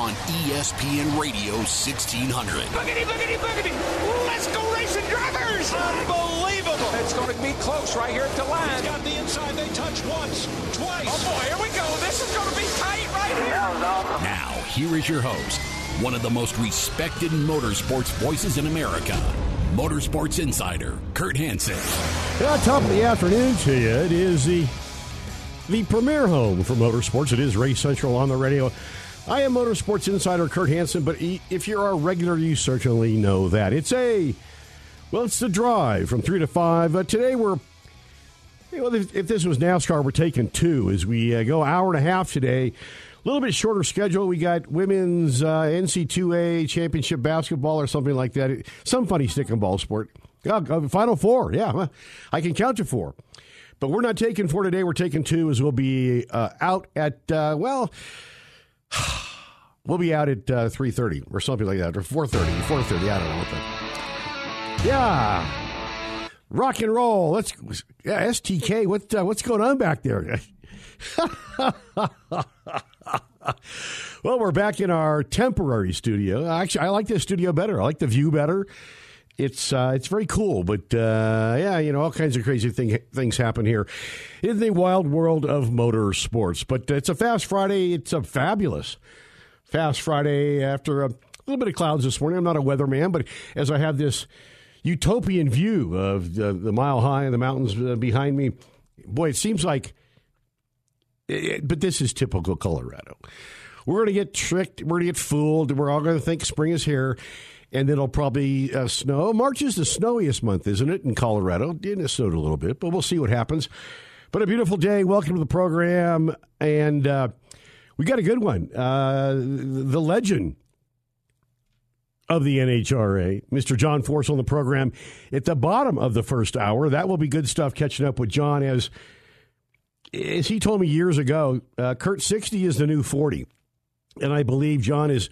on ESPN Radio 1600. Boogity, boogity, boogity. Let's go racing drivers. Unbelievable. It's going to be close right here at the line. He's got the inside. They touch once, twice. Oh, boy, here we go. This is going to be tight right here. Now, here is your host, one of the most respected motorsports voices in America, Motorsports Insider, Kurt Hansen. Yeah, top of the afternoon to you. It is the the premier home for motorsports. It is Race Central on the radio. I am Motorsports Insider Kurt Hansen, but if you're a regular, you certainly know that. It's a, well, it's the drive from 3 to 5. Uh, today we're, well, if, if, this was NASCAR, we're taking two as we uh, go hour and a half today. A little bit shorter schedule. We got women's uh, NC2A championship basketball or something like that. Some funny stick and ball sport. Uh, Final four, yeah. I can count to four. But we're not taking four today. We're taking two as we'll be uh, out at, uh, well, we'll be out at uh, 3.30 or something like that, or 4.30, 4.30, I don't know what the... Yeah. Rock and roll. Let's, yeah, STK, what, uh, what's going on back there? well, we're back in our temporary studio. Actually, I like this studio better. I like the view better it's uh, it's very cool. But uh, yeah, you know, all kinds of crazy thing, things happen here in the wild world of motorsports. But it's a Fast Friday. It's a fabulous Fast Friday after a little bit of clouds this morning. I'm not a weatherman, but as I have this utopian view of the, the mile high and the mountains uh, behind me, boy, it seems like. It, but this is typical Colorado. We're going to get tricked. We're going to get fooled. We're all going to think spring is here and it'll probably uh, snow. March is the snowiest month, isn't it, in Colorado? It snowed a little bit, but we'll see what happens. But a beautiful day. Welcome to the program, and uh, we got a good one. Uh, the legend of the NHRA, Mr. John Force, on the program at the bottom of the first hour. That will be good stuff. Catching up with John as as he told me years ago, uh, Kurt sixty is the new forty, and I believe John is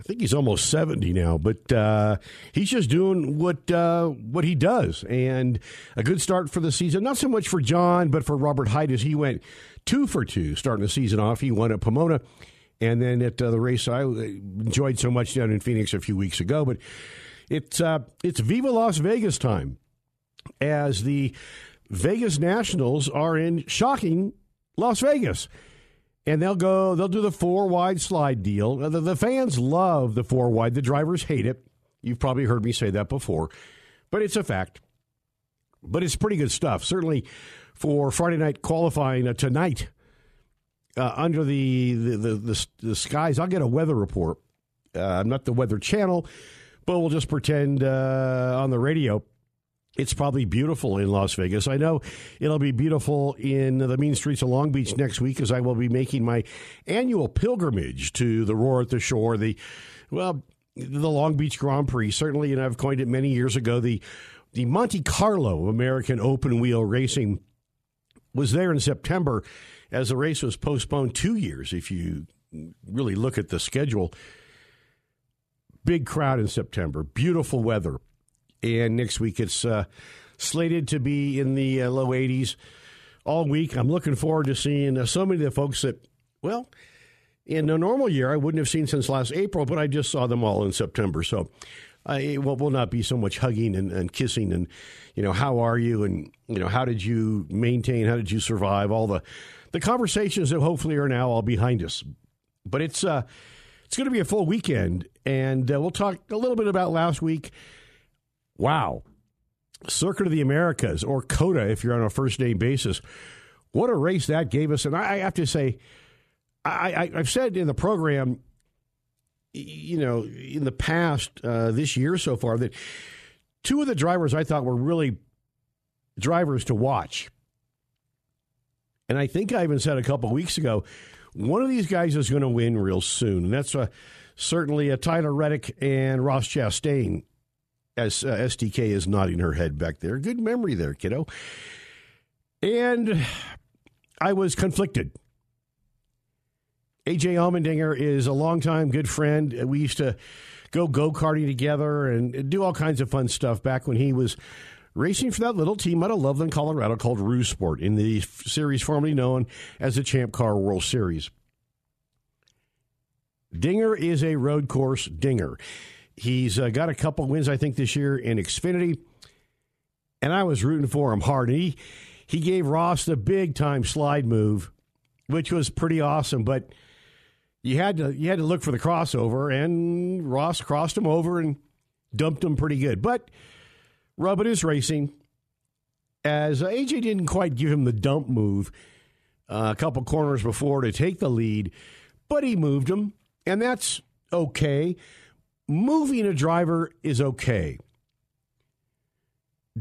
I think he's almost seventy now, but uh, he's just doing what uh, what he does, and a good start for the season. Not so much for John, but for Robert Hight as he went two for two starting the season off. He won at Pomona, and then at uh, the race I enjoyed so much down in Phoenix a few weeks ago. But it's uh, it's Viva Las Vegas time as the Vegas Nationals are in shocking Las Vegas and they'll go they'll do the four wide slide deal. The, the, fans love the four wide. The drivers hate it. You've probably heard me say that before but it's a fact. But it's pretty good stuff. Certainly for friday night qualifying uh, tonight uh, under the the, the the, the skies i'll get a weather report. Uh, i'm not the weather channel but we'll just pretend uh, on the radio it's probably beautiful in Las Vegas. I know it'll be beautiful in the mean streets of Long Beach next week as I will be making my annual pilgrimage to the Roar at the Shore, the well, the Long Beach Grand Prix. Certainly, and I've coined it many years ago, the the Monte Carlo American open wheel racing was there in September as the race was postponed two years if you really look at the schedule. Big crowd in September, beautiful weather and next week it's uh, slated to be in the uh, low 80s all week. I'm looking forward to seeing uh, so many of the folks that, well, in a normal year I wouldn't have seen since last April, but I just saw them all in September. So I will, will not be so much hugging and, and, kissing and, you know, how are you and, you know, how did you maintain, how did you survive, all the, the conversations that hopefully are now all behind us. But it's, uh, it's going to be a full weekend, and uh, we'll talk a little bit about last week Wow. Circuit of the Americas, or COTA, if you're on a first name basis. What a race that gave us. And I have to say, I, have said in the program, you know, in the past, uh, this year so far, that two of the drivers I thought were really drivers to watch. And I think I even said a couple weeks ago, one of these guys is going to win real soon. And that's uh, certainly a Tyler Reddick and Ross Chastain as uh, STK is nodding her head back there. Good memory there, kiddo. And I was conflicted. AJ Allmendinger is a longtime good friend. We used to go go karting together and do all kinds of fun stuff back when he was racing for that little team out of Loveland, Colorado called RuSPORT in the series formerly known as the Champ Car World Series. Dinger is a road course dinger. He's uh, got a couple wins, I think, this year in Xfinity, and I was rooting for him hard. He he gave Ross the big time slide move, which was pretty awesome. But you had to you had to look for the crossover, and Ross crossed him over and dumped him pretty good. But Rubbin is racing, as uh, AJ didn't quite give him the dump move uh, a couple corners before to take the lead, but he moved him, and that's okay. Moving a driver is okay.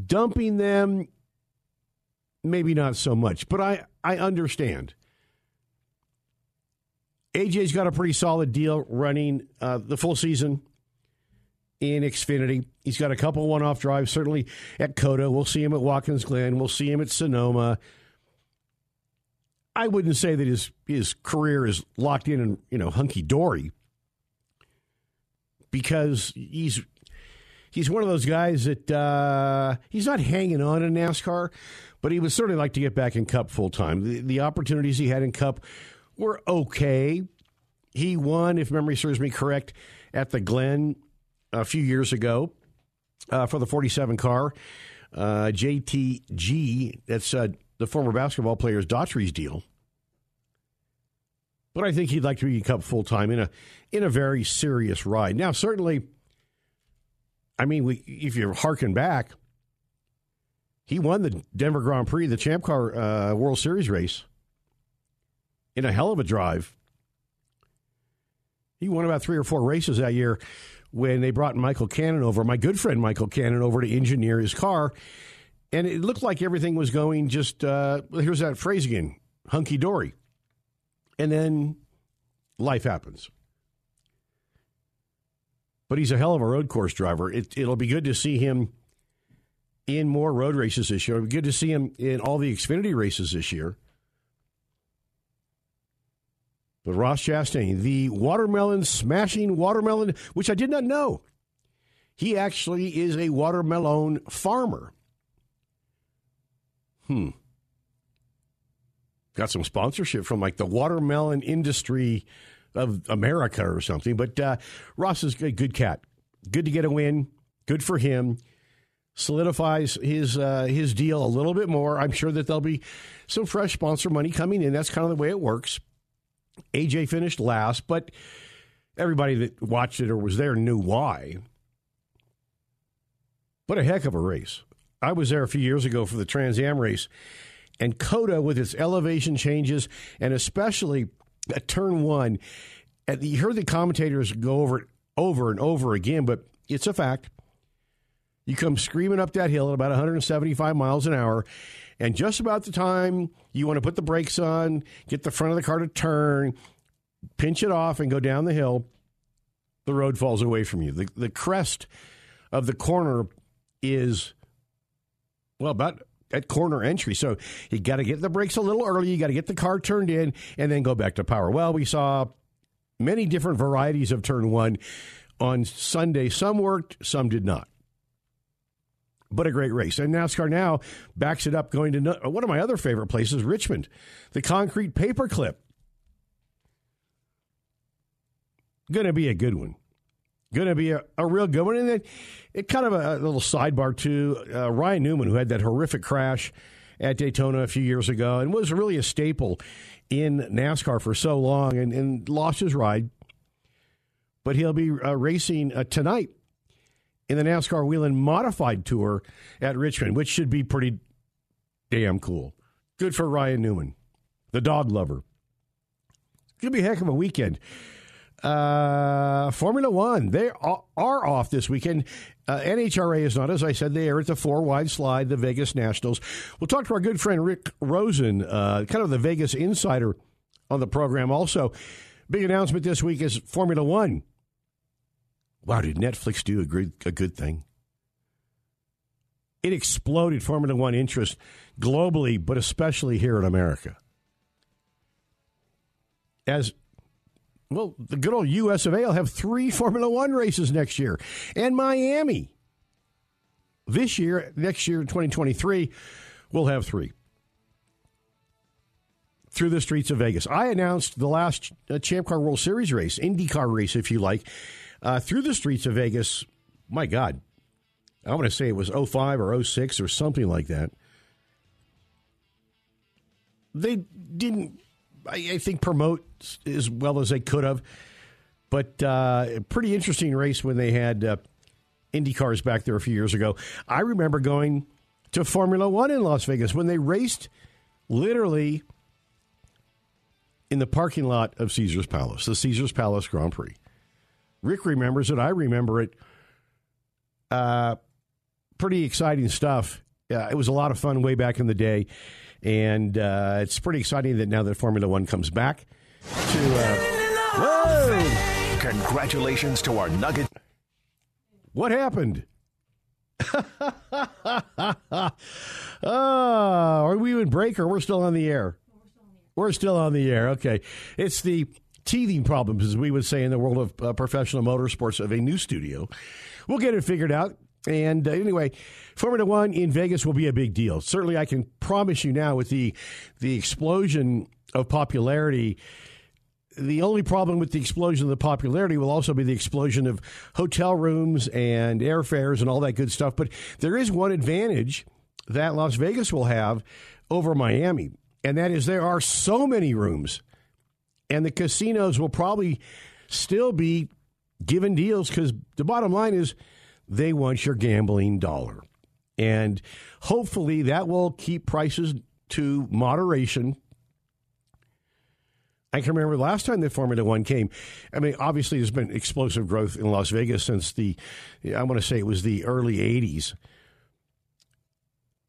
Dumping them, maybe not so much, but I, I understand. AJ's got a pretty solid deal running uh, the full season in Xfinity. He's got a couple one off drives, certainly at COTA. We'll see him at Watkins Glen. We'll see him at Sonoma. I wouldn't say that his his career is locked in and you know hunky dory because he's he's one of those guys that uh, he's not hanging on in NASCAR, but he would certainly like to get back in Cup full time. The, the opportunities he had in Cup were okay. He won, if memory serves me correct, at the Glen a few years ago uh, for the 47 car. Uh, JTG, that's uh, the former basketball player's Daugherty's deal. But I think he'd like to be Cup full time in a in a very serious ride. Now, certainly, I mean, we, if you harken back, he won the Denver Grand Prix, the Champ Car uh, World Series race, in a hell of a drive. He won about three or four races that year when they brought Michael Cannon over, my good friend Michael Cannon, over to engineer his car. And it looked like everything was going just, uh, here's that phrase again hunky dory. And then life happens. But he's a hell of a road course driver. It, it'll be good to see him in more road races this year. It'll be good to see him in all the Xfinity races this year. But Ross Chastain, the watermelon smashing watermelon, which I did not know. He actually is a watermelon farmer. Hmm. Got some sponsorship from like the watermelon industry of America or something. But uh, Ross is a good cat. Good to get a win. Good for him. Solidifies his uh, his deal a little bit more. I'm sure that there'll be some fresh sponsor money coming in. That's kind of the way it works. AJ finished last, but everybody that watched it or was there knew why. But a heck of a race. I was there a few years ago for the Trans Am race, and COTA with its elevation changes, and especially at turn one, and you heard the commentators go over it over and over again, but it's a fact. You come screaming up that hill at about 175 miles an hour, and just about the time you want to put the brakes on, get the front of the car to turn, pinch it off, and go down the hill, the road falls away from you. The, the crest of the corner is, well, about at corner entry. So you got to get the brakes a little early. You got to get the car turned in and then go back to power. Well, we saw many different varieties of turn one on Sunday. Some worked, some did not. But a great race. And NASCAR now backs it up going to one of my other favorite places, Richmond, the concrete paperclip. Going to be a good one. Going to be a, a real good one. And then it kind of a, a little sidebar to uh, Ryan Newman, who had that horrific crash at Daytona a few years ago and was really a staple in NASCAR for so long and, and lost his ride. But he'll be uh, racing uh, tonight in the NASCAR Whelen Modified Tour at Richmond, which should be pretty damn cool. Good for Ryan Newman, the dog lover. It's going to be a heck of a weekend. Uh, Formula One, they are off this weekend. Uh, NHRA is not, as I said, they are at the four wide slide, the Vegas Nationals. We'll talk to our good friend Rick Rosen, uh, kind of the Vegas insider on the program. Also, big announcement this week is Formula One. Wow, did Netflix do a good, a good thing? It exploded Formula One interest globally, but especially here in America. As well, the good old US of A will have three Formula One races next year. And Miami. This year, next year, 2023, we'll have three. through the streets of Vegas. I announced the last uh, Champ Car World Series race, IndyCar race, if you like, uh, through the streets of Vegas. My God, I want to say it was 05 or 06 or something like that. They didn't, I, I think, promote as well as they could have. But uh, pretty interesting race when they had uh, Indy cars back there a few years ago. I remember going to Formula One in Las Vegas when they raced literally in the parking lot of Caesar's Palace, the Caesar's Palace Grand Prix. Rick remembers it. I remember it. Uh, pretty exciting stuff. It was a lot of fun way back in the day, and uh, it's pretty exciting that now that Formula One comes back to. Uh, whoa! Congratulations to our Nugget. What happened? oh, are we in break or we're still on the air? We're still on the air. Okay. It's the teething problems, as we would say in the world of uh, professional motorsports, of a new studio. We'll get it figured out. And uh, anyway, Formula One in Vegas will be a big deal. Certainly, I can promise you now with the the explosion of popularity. The only problem with the explosion of the popularity will also be the explosion of hotel rooms and airfares and all that good stuff. But there is one advantage that Las Vegas will have over Miami, and that is there are so many rooms, and the casinos will probably still be given deals because the bottom line is they want your gambling dollar. And hopefully that will keep prices to moderation. I can remember last time that Formula One came. I mean, obviously, there's been explosive growth in Las Vegas since the, I want to say it was the early 80s.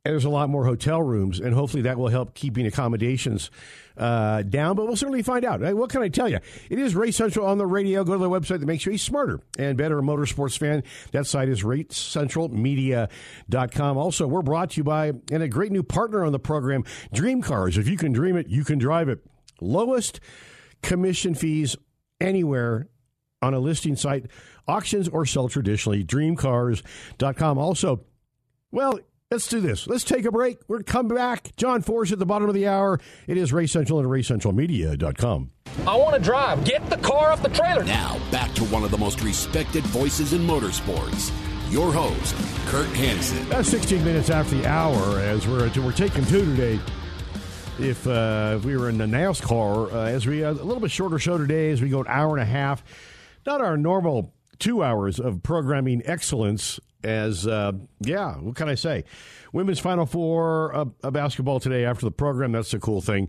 And there's a lot more hotel rooms, and hopefully that will help keeping accommodations uh, down. But we'll certainly find out. What can I tell you? It is Race Central on the radio. Go to the website that makes you a smarter and better motorsports fan. That site is racecentralmedia.com. Also, we're brought to you by and a great new partner on the program, Dream Cars. If you can dream it, you can drive it. Lowest commission fees anywhere on a listing site, auctions or sell traditionally. Dreamcars.com. Also, well, Let's do this. Let's take a break. We're come back. John Force at the bottom of the hour. It is Race Central and RaceCentralMedia.com. I want to drive. Get the car off the trailer. Now, back to one of the most respected voices in motorsports. Your host, Kurt Hansen. That's 16 minutes after the hour as we're, we're taking two today. If, uh, if we were in the NASCAR, uh, as we uh, a little bit shorter show today, as we go an hour and a half, not our normal two hours of programming excellence as uh, yeah, what can I say? Women's Final Four uh, uh, basketball today after the program. That's a cool thing.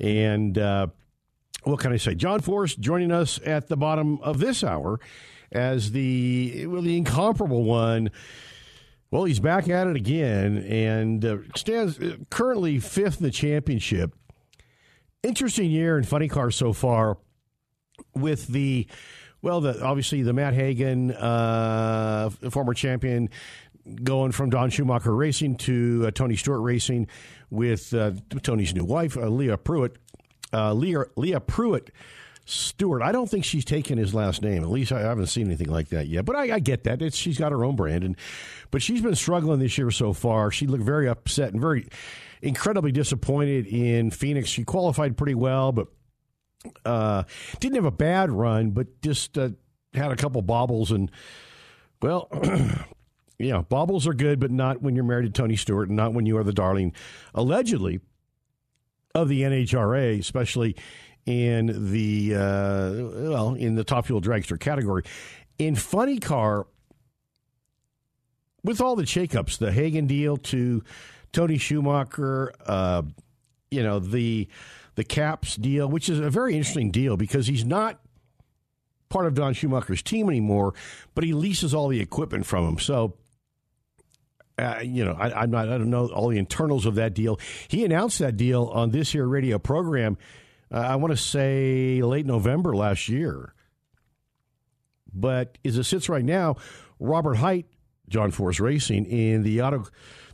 And uh, what can I say? John Force joining us at the bottom of this hour as the well, the incomparable one. Well, he's back at it again and uh, stands uh, currently fifth in the championship. Interesting year in funny car so far with the well, the, obviously the Matt Hagan, uh, former champion, going from Don Schumacher Racing to uh, Tony Stewart Racing with uh, Tony's new wife, uh, Leah Pruett. Uh, Leah, Leah Pruett Stewart. I don't think she's taken his last name. At least I haven't seen anything like that yet. But I, I get that. It's, she's got her own brand, and but she's been struggling this year so far. She looked very upset and very incredibly disappointed in Phoenix. She qualified pretty well, but uh, didn't have a bad run, but just uh, had a couple bobbles. And, well, yeah, bobbles are good, but not when you're married to Tony Stewart and not when you are the darling, allegedly, of the NHRA, especially in the, uh, well, in the top fuel dragster category. In funny car, with all the shakeups, the Hagan deal to Tony Schumacher, uh, you know, the the Capps deal, which is a very interesting deal because he's not part of Don Schumacher's team anymore, but he leases all the equipment from him. So, uh, you know, I, am not, I don't know all the internals of that deal. He announced that deal on this here radio program. Uh, I want to say late November last year. But as it sits right now, Robert Hight, John Force Racing in the auto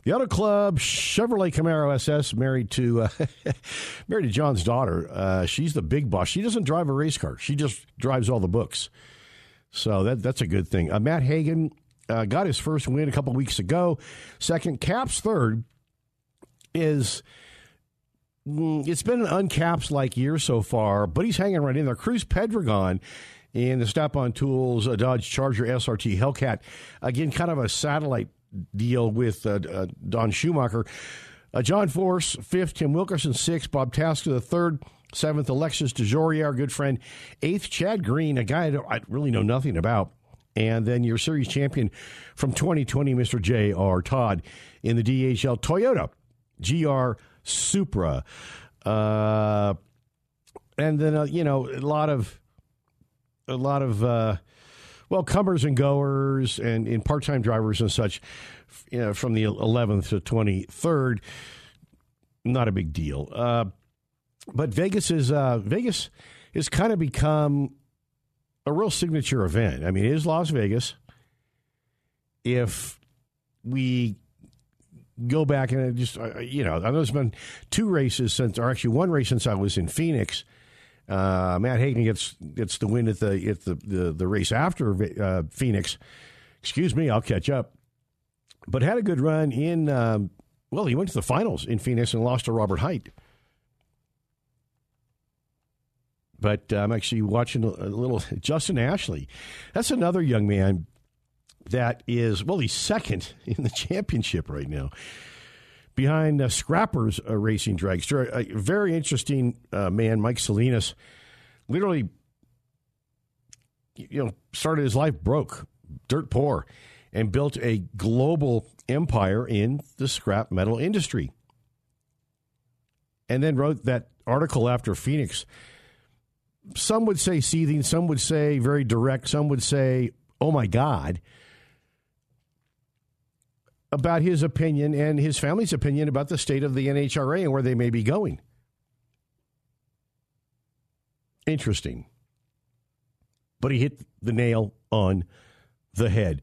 the Auto Club Chevrolet Camaro SS, married to uh, married to John's daughter. Uh, she's the big boss. She doesn't drive a race car. She just drives all the books. So that that's a good thing. Uh, Matt Hagan uh, got his first win a couple weeks ago. Second, Capps third is mm, it's been an uncaps like year so far, but he's hanging right in there. Cruz Pedregon in the Snap on Tools a Dodge Charger SRT Hellcat. Again, kind of a satellite deal with uh, uh, Don Schumacher. Uh, John Force, fifth. Tim Wilkerson, sixth. Bob Tasca, the third. Seventh, Alexis DeJoria, our good friend. Eighth, Chad Green, a guy I really know nothing about. And then your series champion from 2020, Mr. J.R. Todd in the DHL Toyota GR Supra. Uh, and then, uh, you know, a lot of, a lot of, uh, well, comers and goers and, and part time drivers and such you know, from the 11th to 23rd. Not a big deal. Uh, but Vegas is uh, Vegas has kind of become a real signature event. I mean, it is Las Vegas. If we go back and just you know, I know there's been two races since, or actually one race since I was in Phoenix. Uh, Matt Hagan gets gets the win at the at the the, the race after uh, Phoenix. Excuse me, I'll catch up. But had a good run in. Um, well, he went to the finals in Phoenix and lost to Robert Hight. But uh, I'm actually watching a little Justin Ashley. That's another young man that is well, he's second in the championship right now behind uh, Scrappers uh, Racing Dragster. A very interesting uh, man, Mike Salinas, literally, you know, started his life broke, dirt poor, and built a global empire in the scrap metal industry. And then wrote that article after Phoenix. Some would say seething, some would say very direct, some would say, oh my God about his opinion and his family's opinion about the state of the NHRA and where they may be going. Interesting. But he hit the nail on the head.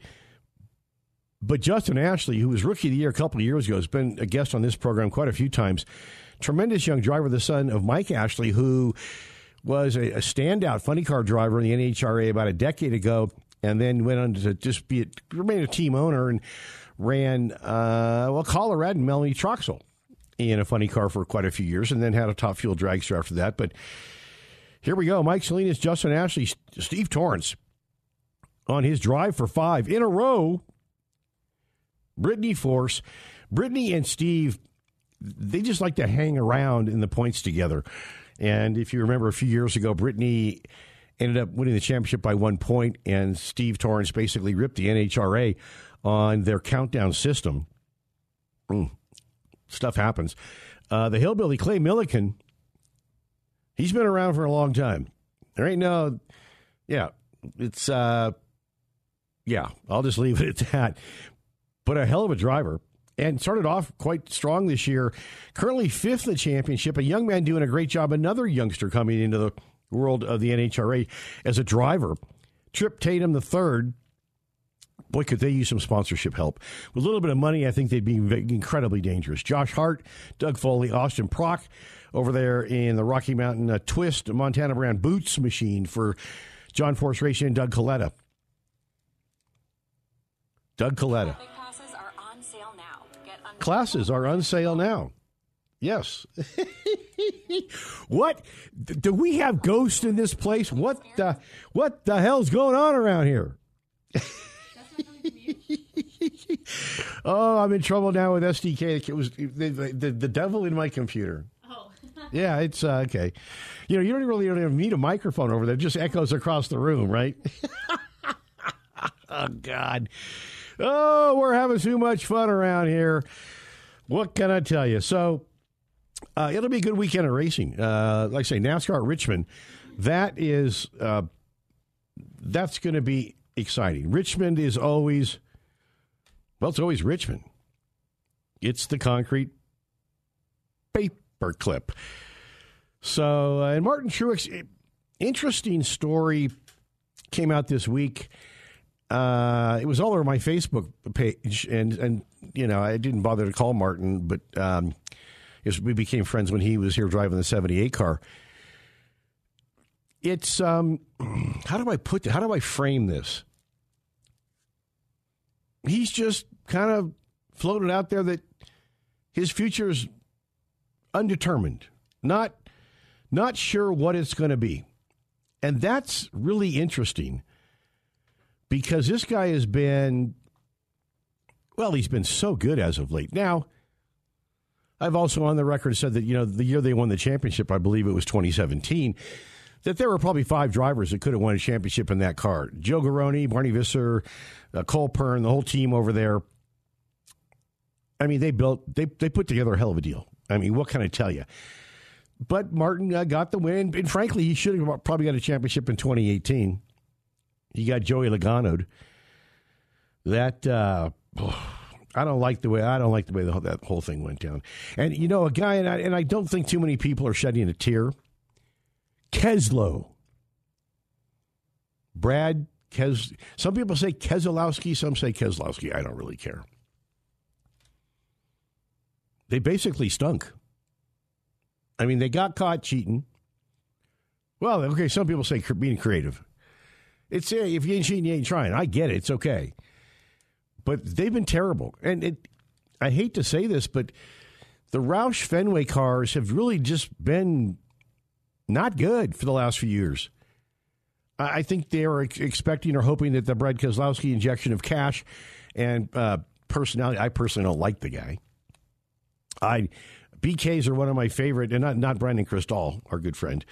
But Justin Ashley, who was rookie of the year a couple of years ago, has been a guest on this program quite a few times. Tremendous young driver, the son of Mike Ashley, who was a, a standout funny car driver in the NHRA about a decade ago, and then went on to just be a, remain a team owner and ran, uh, well, Colorado and Melanie Troxel in a funny car for quite a few years and then had a top fuel dragster after that. But here we go. Mike Salinas, Justin Ashley, Steve Torrence on his drive for five in a row. Brittany Force. Brittany and Steve, they just like to hang around in the points together. And if you remember a few years ago, Brittany ended up winning the championship by one point, and Steve Torrence basically ripped the NHRA on their countdown system. Mm, stuff happens. Uh, the hillbilly Clay Millican, he's been around for a long time. There ain't no, yeah, it's, uh, yeah, I'll just leave it at that. But a hell of a driver and started off quite strong this year. Currently fifth in the championship. A young man doing a great job. Another youngster coming into the world of the NHRA as a driver. Tripp Tatum the third boy, could they use some sponsorship help. With a little bit of money, I think they'd be incredibly dangerous. Josh Hart, Doug Foley, Austin Prock over there in the Rocky Mountain uh, Twist Montana brand boots machine for John Force Racing and Doug Kalitta. Doug Kalitta. Classes are on sale now. Classes are on sale now. Yes. what do we have ghosts in this place? What the what the hell's going on around here? oh, I'm in trouble now with STK. It was the, the, the devil in my computer. Oh. yeah, it's uh, okay. You know, you don't really even need a microphone over there. It just echoes across the room, right? oh, God. Oh, we're having too much fun around here. What can I tell you? So, uh, it'll be a good weekend of racing. Uh, like I say, NASCAR at Richmond. That is, uh, that's going to be exciting. Richmond is always, well, it's always Richmond. It's the concrete paperclip. So, uh, and Martin Truex, interesting story came out this week. Uh, it was all over my Facebook page, and and you know I didn't bother to call Martin, but um, we became friends when he was here driving the '78 car. It's um, how do I put how do I frame this? He's just kind of floated out there that his future is undetermined. Not not sure what it's going to be. And that's really interesting because this guy has been well, he's been so good as of late. Now, I've also on the record said that, you know, the year they won the championship, I believe it was 2017, that there were probably five drivers that could have won a championship in that car. Joe Garone, Barney Visser, uh, Cole Pearn, the whole team over there. I mean, they built, they, they put together a hell of a deal. I mean, what can I tell you? But Martin uh, got the win, and frankly, he should have probably got a championship in 2018. He got Joey Logano. That, uh, I don't like the way I don't like the way the, that whole thing went down. And you know, a guy, and I, and I don't think too many people are shedding a tear. Keslow, Brad Kes. Some people say Keselowski, some say Keselowski. I don't really care. They basically stunk. I mean, they got caught cheating. Well, okay, some people say being creative. It's if you ain't cheating, you ain't trying. I get it. It's okay but they've been terrible. And it, I hate to say this, but the Roush Fenway cars have really just been not good for the last few years. I think they are expecting or hoping that the Brad Keselowski injection of cash and uh, personality. I personally don't like the guy. I BKs are one of my favorite, and not not Brandon Krisztal, our good friend,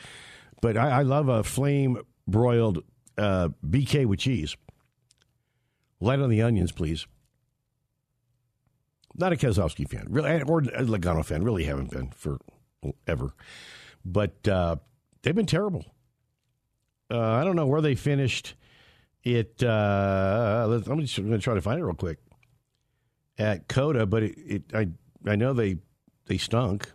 but I, I love a flame broiled uh, BK with cheese. Light on the onions, please. Not a Keselowski fan, really, or a Logano fan. Really haven't been for ever, but uh, they've been terrible. Uh, I don't know where they finished. It. Uh, I'm just going to try to find it real quick at COTA, but it, it, I I know they they stunk.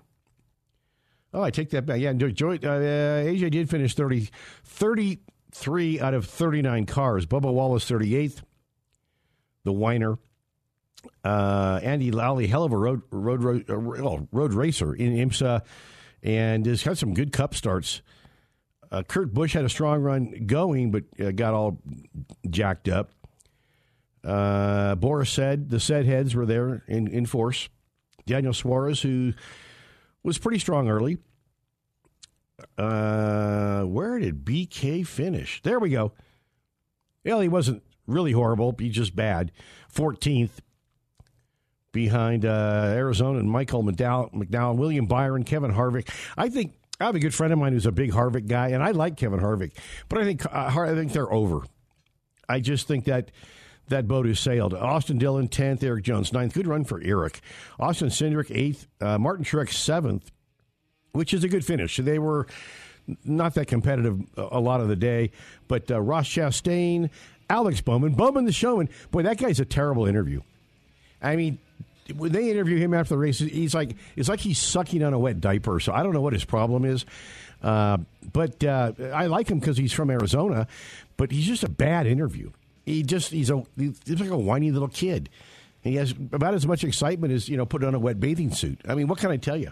Oh, I take that back. Yeah, Joy, uh, AJ did finish 30, 33 out of 39 cars. Bubba Wallace, 38th the whiner. Uh, Andy Lally, hell of a road road road, uh, road racer in IMSA, and has had some good Cup starts. Uh, Kurt Busch had a strong run going, but uh, got all jacked up. Uh, Boris said the said heads were there in, in force. Daniel Suarez, who was pretty strong early. Uh, where did BK finish? There we go. Well, he wasn't really horrible. He's just bad. 14th behind uh, Arizona and Michael McDowell, McDowell, William Byron, Kevin Harvick. I think I have a good friend of mine who's a big Harvick guy, and I like Kevin Harvick, but I think uh, I think they're over. I just think that that boat has sailed. Austin Dillon, 10th, Erik Jones, 9th. Good run for Erik. Austin Cindric, 8th. Uh, Martin Truex, 7th, which is a good finish. They were not that competitive a lot of the day, but uh, Ross Chastain, Alex Bowman, Bowman the showman. Boy, that guy's a terrible interview. I mean, when they interview him after the race, he's like it's like he's sucking on a wet diaper. So I don't know what his problem is. Uh, but uh, I like him because he's from Arizona, but he's just a bad interview. He just he's a he's like a whiny little kid. he has about as much excitement as you know putting on a wet bathing suit. I mean, what can I tell you?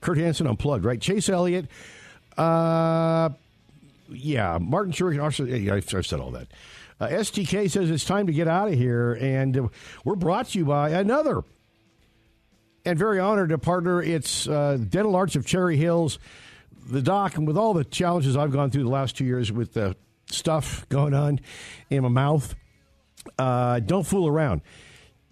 Kurt Hansen unplugged, right? Chase Elliott. Uh, yeah, Martin I've, I've said all that. Uh, STK says it's time to get out of here, and uh, we're brought to you by another and very honored to partner. It's uh, Dental Arts of Cherry Hills, the doc, and with all the challenges I've gone through the last two years with the stuff going on in my mouth, uh, don't fool around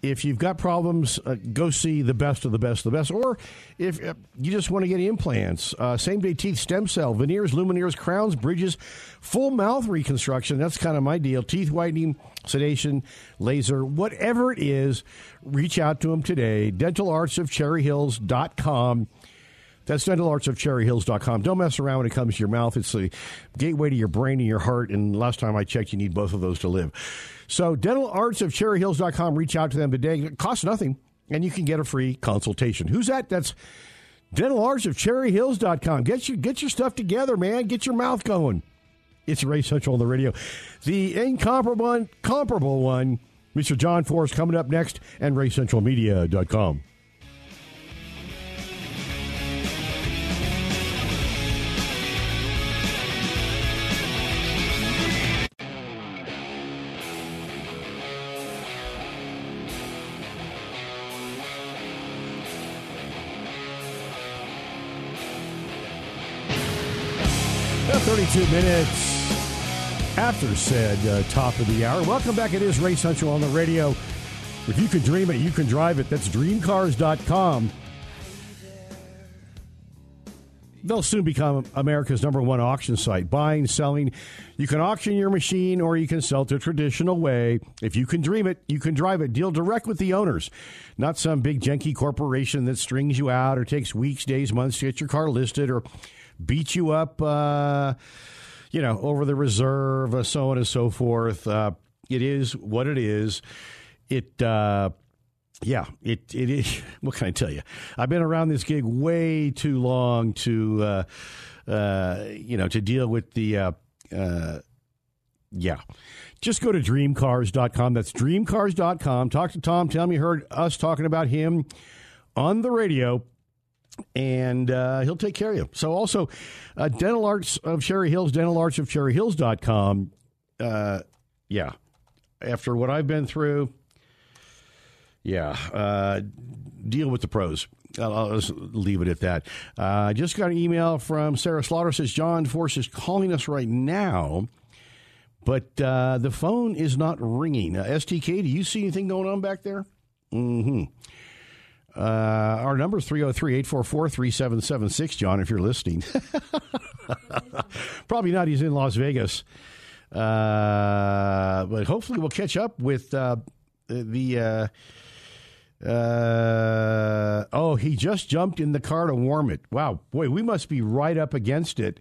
if you've got problems, uh, go see the best of the best of the best. Or if uh, you just want to get implants, uh, same day teeth stem cell, veneers, lumineers, crowns, bridges, full mouth reconstruction. That's kind of my deal. Teeth whitening, sedation, laser, whatever it is, reach out to them today. DentalArtsOfCherryHills.com. That's dentalartsofcherryhills.com. Don't mess around when it comes to your mouth. It's the gateway to your brain and your heart. And last time I checked, you need both of those to live. So, dentalartsofcherryhills.com. Reach out to them today. It costs nothing, and you can get a free consultation. Who's that? That's dentalartsofcherryhills.com. Get your, get your stuff together, man. Get your mouth going. It's Race Central on the radio. The incomparable one, comparable one, Mr. John Force coming up next, and RaceCentralMedia.com. 32 minutes after said uh, top of the hour. Welcome back. It is Race Central on the radio. If you can dream it, you can drive it. That's dreamcars.com. They'll soon become America's number one auction site. Buying, selling. You can auction your machine or you can sell it the traditional way. If you can dream it, you can drive it. Deal direct with the owners, not some big janky corporation that strings you out or takes weeks, days, months to get your car listed or beat you up, uh, you know, over the reserve, uh, so on and so forth. Uh, it is what it is. It, uh, yeah, it it is. What can I tell you? I've been around this gig way too long to, uh, uh, you know, to deal with the. Uh, uh, yeah. Just go to dreamcars.com. That's dreamcars.com. Talk to Tom. Tell him you heard us talking about him on the radio, and uh, he'll take care of you. So, also, uh, Dental Arts of Cherry Hills, Dental Arts of Cherry Hills.com. Uh, yeah. After what I've been through, yeah, uh, deal with the pros. I'll, I'll just leave it at that. Uh, I just got an email from Sarah Slaughter. Says John Force is calling us right now, but uh, the phone is not ringing. STK, do you see anything going on back there? Mm-hmm. Uh, our number is 303 844 3776, John, if you're listening. Probably not. He's in Las Vegas. Uh, but hopefully we'll catch up with uh, the. Uh, uh, oh, he just jumped in the car to warm it. Wow, boy, we must be right up against it.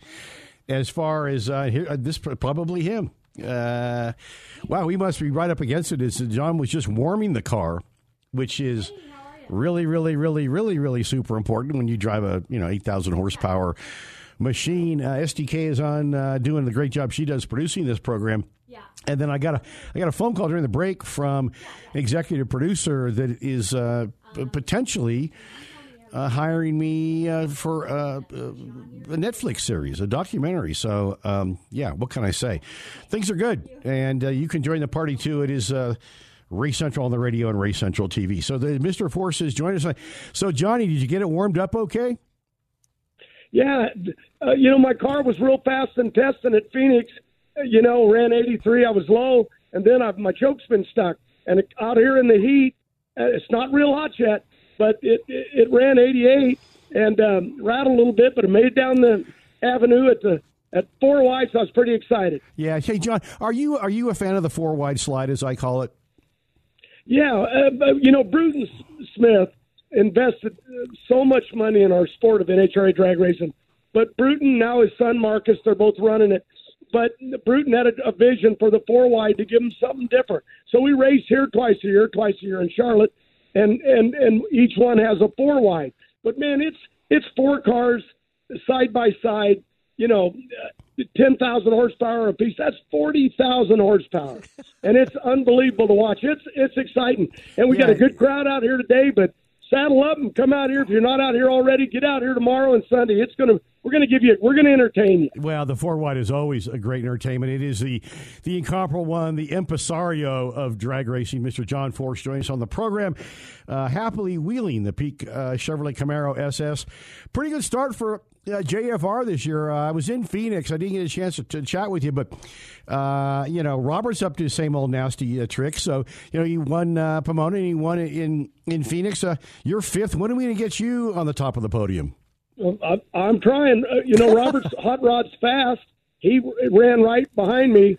As far as uh, here, this, probably him. Wow, we must be right up against it. As John was just warming the car, which is really, really, really, really, really super important when you drive a you know eight thousand horsepower machine. Uh, STK is on uh, doing the great job she does producing this program. Yeah. And then I got a I got a phone call during the break from an executive producer that is uh, p- potentially uh, hiring me uh, for uh, a Netflix series, a documentary. So um, yeah, what can I say? Things are good, and uh, you can join the party too. It is. Race Central on the radio and Race Central TV. So the Mr. Forces join us. So Johnny, did you get it warmed up okay? Yeah, uh, you know my car was real fast in testing at Phoenix. Uh, You know, ran 83. I was low, and then I, my choke's been stuck. And it, out here in the heat, uh, it's not real hot yet, but it it, it ran 88 and um, rattled a little bit, but it made it down the avenue at the at four wide. So I was pretty excited. Yeah. Hey, John, are you are you a fan of the four wide slide, as I call it? Yeah, uh, you know, Bruton Smith invested uh, so much money in our sport of NHRA drag racing. But Bruton, now his son Marcus, they're both running it. But Bruton had a, a vision for the four wide to give him something different. So we race here twice a year, twice a year in Charlotte, and and and each one has a four wide. But man, it's it's four cars side by side. You know, uh, ten thousand horsepower a piece. That's forty thousand horsepower, and it's unbelievable to watch. It's it's exciting, and we got a good crowd out here today. But saddle up and come out here if you're not out here already. Get out here tomorrow and Sunday. It's gonna we're gonna give you we're gonna entertain you. Well, the four wide is always a great entertainment. It is the the incomparable one, the impresario of drag racing, Mr. John Force, joins us on the program. Uh, happily wheeling the Peak uh, Chevrolet Camaro SS. Pretty good start for uh, JFR this year. Uh, I was in Phoenix. I didn't get a chance to, to chat with you, but uh, you know Robert's up to the same old nasty uh, tricks. So you know he won uh, Pomona and he won in in Phoenix. Uh, you're fifth. When are we going to get you on the top of the podium? Well, I, I'm trying. You know, Robert's hot rod's fast. He ran right behind me,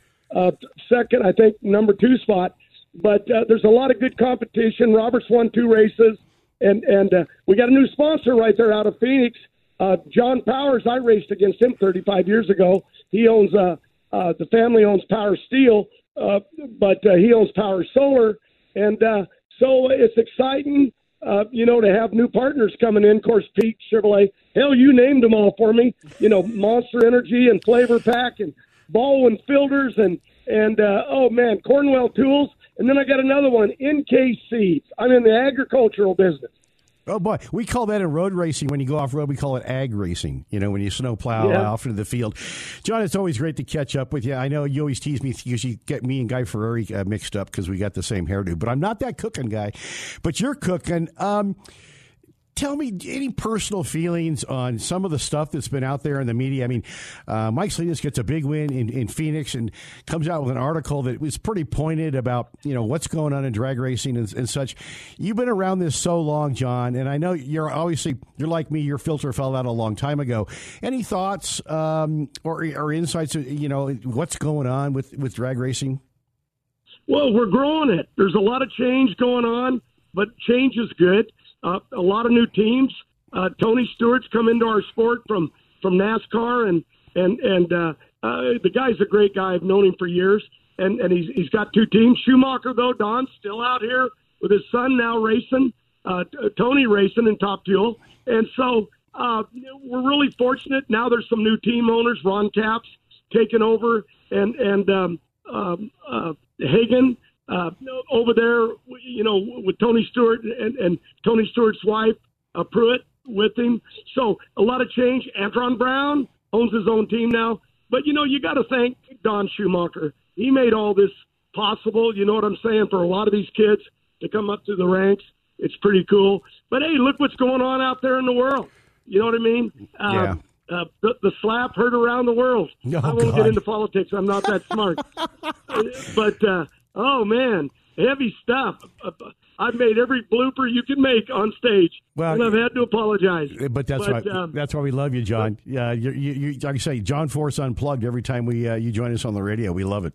second, I think, number two spot. But there's a lot of good competition. Robert's won two races, and and we got a new sponsor right there out of Phoenix. Uh, John Powers. I raced against him 35 years ago. He owns uh, uh, the family owns Power Steel, uh, but uh, he owns Power Solar, and uh, so it's exciting uh, you know, to have new partners coming in. Of course, Peak Chevrolet. Hell, you named them all for me. You know, Monster Energy and Flav-R-Pac and Baldwin Filters and and uh, oh man, Cornwell Tools. And then I got another one, NK Seeds. I'm in the agricultural business. Oh boy, we call that in road racing. When you go off road, we call it ag racing. You know, when you snow plow Yeah. off into the field. John, it's always great to catch up with you. I know you always tease me because you get me and Guy Fieri uh, mixed up because we got the same hairdo. But I'm not that cooking guy. But you're cooking. Um, tell me any personal feelings on some of the stuff that's been out there in the media. I mean, uh, Mike Salinas gets a big win in, in Phoenix and comes out with an article that was pretty pointed about you know what's going on in drag racing and, and such. You've been around this so long, John, and I know you're obviously you're like me. Your filter fell out a long time ago. Any thoughts um, or, or insights? You know, what's going on with with drag racing? Well, we're growing it. There's a lot of change going on, but change is good uh, a lot of new teams. Uh, Tony Stewart's come into our sport from from NASCAR, and and and uh, uh, the guy's a great guy. I've known him for years, and and he's he's got two teams. Schumacher though, Don's still out here with his son now racing. Uh, Tony racing in Top Fuel, and so uh, we're really fortunate. Now there's some new team owners. Ron Capps taking over, and and um, um, uh, Hagan uh, over there, you know, with Tony Stewart and, and Tony Stewart's wife, uh, Pruett, with him. So a lot of change. Antron Brown owns his own team now. But, you know, you got to thank Don Schumacher. He made all this possible, you know what I'm saying, for a lot of these kids to come up to the ranks. It's pretty cool. But, hey, look what's going on out there in the world. You know what I mean? Uh, yeah. Uh, the, the, slap heard around the world. Oh, I won't God. get into politics. I'm not that smart. but uh, Oh man, heavy stuff. I've made every blooper you can make on stage, well, and I've had to apologize. But that's but, why um, that's why we love you, John. Yeah, you, you, you, like I say, John Force unplugged. Every time we uh, you join us on the radio, we love it.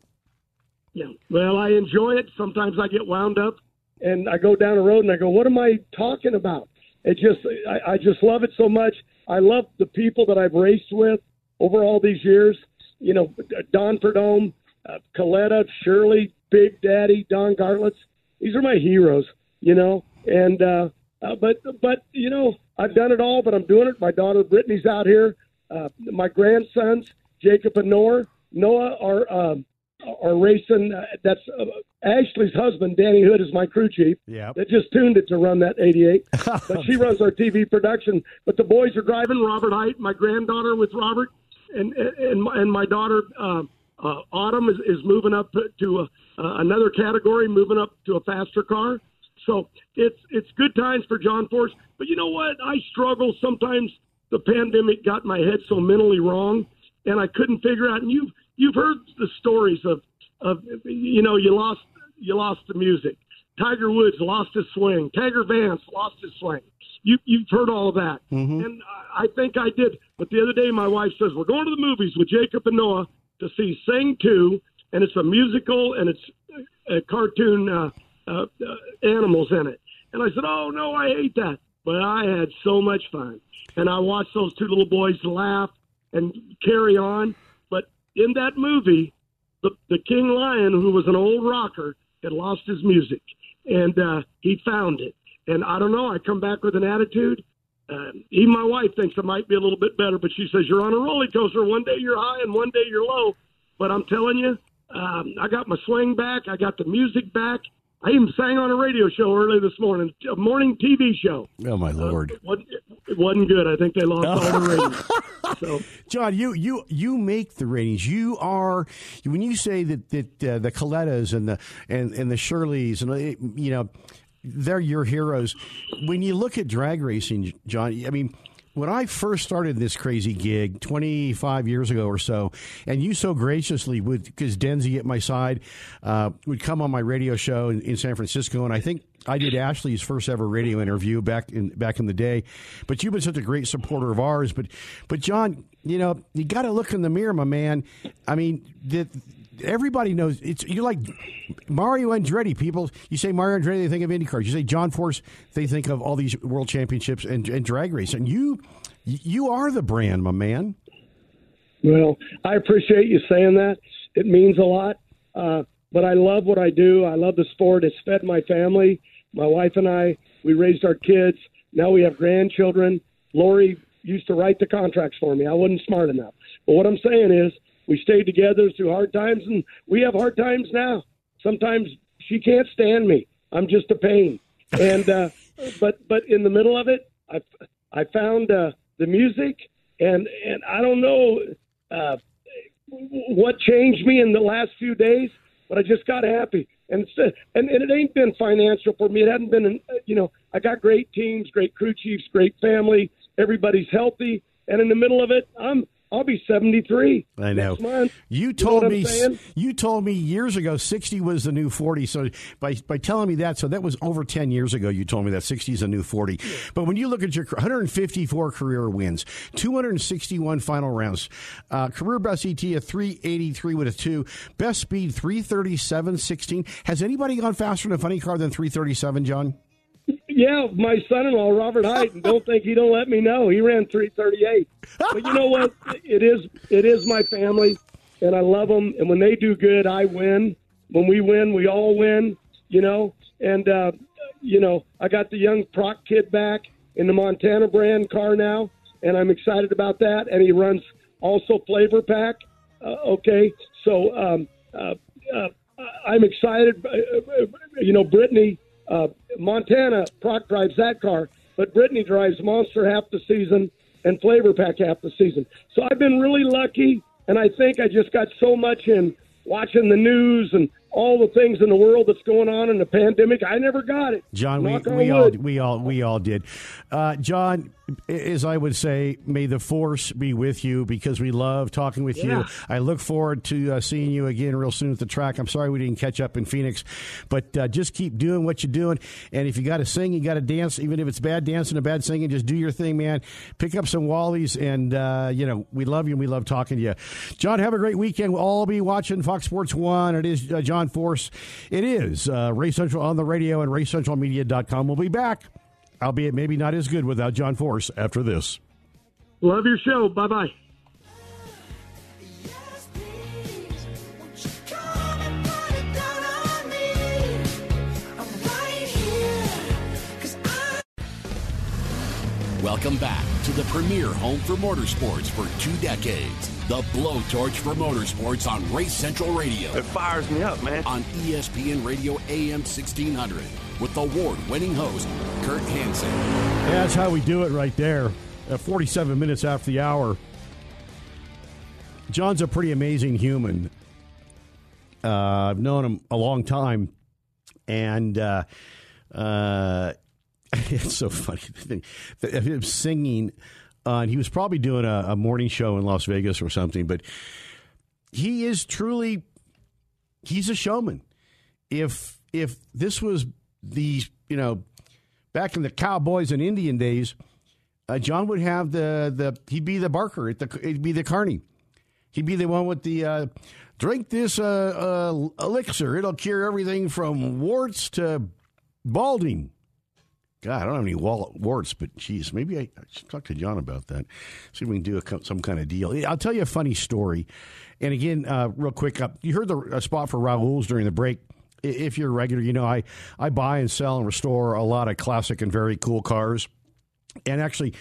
Yeah, well, I enjoy it. Sometimes I get wound up, and I go down the road and I go, "What am I talking about?" It just, I, I just love it so much. I love the people that I've raced with over all these years. You know, Don Prudhomme, uh, Kalitta, Shirley, Big Daddy, Don Garlits. These are my heroes, you know. And uh, uh, but but you know, I've done it all, but I'm doing it. My daughter Brittany's out here. Uh, my grandsons, Jacob and Noah, Noah are um, are racing. Uh, that's uh, Ashley's husband, Danny Hood, is my crew chief. Yeah, that just tuned it to run that 88. but she runs our TV production. But the boys are driving. Robert Hight, my granddaughter with Robert, and and and my daughter. Uh, uh, Autumn is, is moving up to a, uh, another category, moving up to a faster car. So it's it's good times for John Force. But you know what? I struggle sometimes. The pandemic got my head so mentally wrong, and I couldn't figure out. And you've you've heard the stories of of you know you lost you lost the music. Tiger Woods lost his swing. Tiger Vance lost his swing. You you've heard all of that, mm-hmm. and I think I did. But the other day, my wife says we're going to the movies with Jacob and Noah to see Sing 2, and it's a musical and it's a cartoon uh, uh, animals in it. And I said, oh, no, I hate that. But I had so much fun. And I watched those two little boys laugh and carry on. But in that movie, the, the King Lion, who was an old rocker, had lost his music. And uh, he found it. And I don't know, I come back with an attitude. Uh, even my wife thinks I might be a little bit better, but she says you're on a roller coaster. One day you're high and one day you're low. But I'm telling you, um, I got my swing back. I got the music back. I even sang on a radio show early this morning, a morning TV show. Oh my lord! Uh, it, wasn't, it wasn't good. I think they lost all the ratings. So, John, you you you make the ratings. You are when you say that that uh, the Kalittas and the and and the Shirleys and uh, you know they're your heroes. When you look at drag racing, John, I mean, when I first started this crazy gig 25 years ago or so, and you so graciously would, because Denzi at my side uh, would come on my radio show in, in, San Francisco, and I think I did Ashley's first ever radio interview back in back in the day. But you've been such a great supporter of ours. But but John, you know, you got to look in the mirror, my man. I mean, the everybody knows it's you're like Mario Andretti. People, you say Mario Andretti, they think of IndyCars. You say John Force, they think of all these world championships and, and drag race. And you, you are the brand, my man. Well, I appreciate you saying that. It means a lot. Uh, but I love what I do. I love the sport. It's fed my family. My wife and I, we raised our kids. Now we have grandchildren. Lori used to write the contracts for me. I wasn't smart enough. But what I'm saying is, we stayed together through hard times, and we have hard times now. Sometimes she can't stand me. I'm just a pain. And uh, but but in the middle of it, I I found uh, the music, and and I don't know uh, what changed me in the last few days, but I just got happy. And it's, and, and it ain't been financial for me. It hadn't been, you know, I got great teams, great crew chiefs, great family. Everybody's healthy, and in the middle of it, I'm I'll be 73. I know. Next month. You told know what me you told me years ago 60 was the new 40. So by by telling me that, so that was over 10 years ago you told me that 60 is a new 40. But when you look at your 154 career wins, 261 final rounds, uh, career best ET of 383 with a 2, best speed 337.16. Has anybody gone faster in a funny car than 337, John? Yeah, my son-in-law Robert Hight. don't think he don't let me know. He ran 338. But you know what? It is it is my family, and I love them. And when they do good, I win. When we win, we all win. You know, and uh, you know, I got the young Prock kid back in the Montana brand car now, and I'm excited about that. And he runs also Flav-R-Pac. Uh, okay, so um, uh, uh, I'm excited. Uh, uh, You know, Brittany uh, Montana Prock drives that car, but Brittany drives Monster half the season and Flav-R-Pac half the season. So I've been really lucky, and I think I just got so much in watching the news and all the things in the world that's going on in the pandemic. I never got it. John, we, Knock we all we all we all did. Uh, John, as I would say, may the force be with you because we love talking with you. I look forward to uh, seeing you again real soon at the track. I'm sorry we didn't catch up in Phoenix, but uh, just keep doing what you're doing. And if you got to sing, you got to dance, even if it's bad dancing or bad singing. Just do your thing, man. Pick up some wallies, and uh, you know we love you and we love talking to you. John, have a great weekend. We'll all be watching Fox Sports One. It is uh, John Force. It is uh, Race Central on the radio and RaceCentralMedia.com. We'll be back, albeit maybe not as good without John Force after this. Love your show. Bye bye. Yes, please. Won't you come and put it down on me? I'm right here. 'Cause I Welcome back to the premier home for motorsports for two decades. The blowtorch for motorsports on Race Central Radio. It fires me up, man. On ESPN Radio AM 1600 with award winning host Kurt Hansen. Yeah, that's how we do it right there. At 47 minutes after the hour. John's a pretty amazing human. Uh, I've known him a long time, and uh, uh, it's so funny. The thing, him singing, uh, and he was probably doing a, a morning show in Las Vegas or something, but he is truly he's a showman. If if this was the you know back in the Cowboys and Indian days, uh, John would have the the he'd be the Barker at the he'd be the Carney. He'd be the one with the uh, drink this uh, uh, elixir. It'll cure everything from warts to balding. God, I don't have any wall- warts, but geez, maybe I, I should talk to John about that. See if we can do a, some kind of deal. I'll tell you a funny story. And again, uh, real quick, uh, you heard the uh, spot for Raul's during the break. If you're a regular, you know I, I buy and sell and restore a lot of classic and very cool cars. And actually,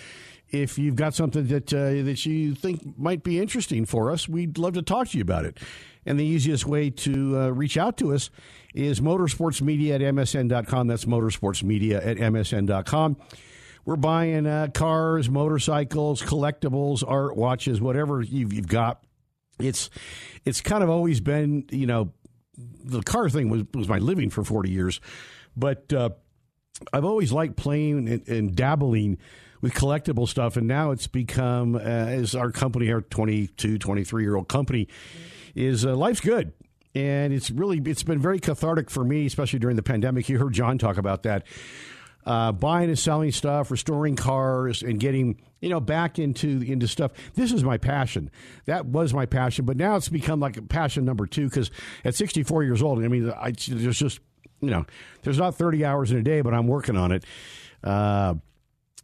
if you've got something that uh, that you think might be interesting for us, we'd love to talk to you about it. And the easiest way to uh, reach out to us is motorsportsmedia at msn.com. That's motorsportsmedia at msn.com. We're buying uh, cars, motorcycles, collectibles, art, watches, whatever you've, you've got. It's it's kind of always been, you know, the car thing was, was my living for 40 years. But uh, I've always liked playing and, and dabbling with collectible stuff, and now it's become, uh, as our company, our 22, 23 year old company, is uh, life's good. And it's really, it's been very cathartic for me, especially during the pandemic. You heard John talk about that. Uh, buying and selling stuff, restoring cars, and getting you know back into into stuff. This is my passion. That was my passion, but now it's become like a passion number two. Because at 64 years old, I mean, I, there's just you know, there's not 30 hours in a day, but I'm working on it. Uh,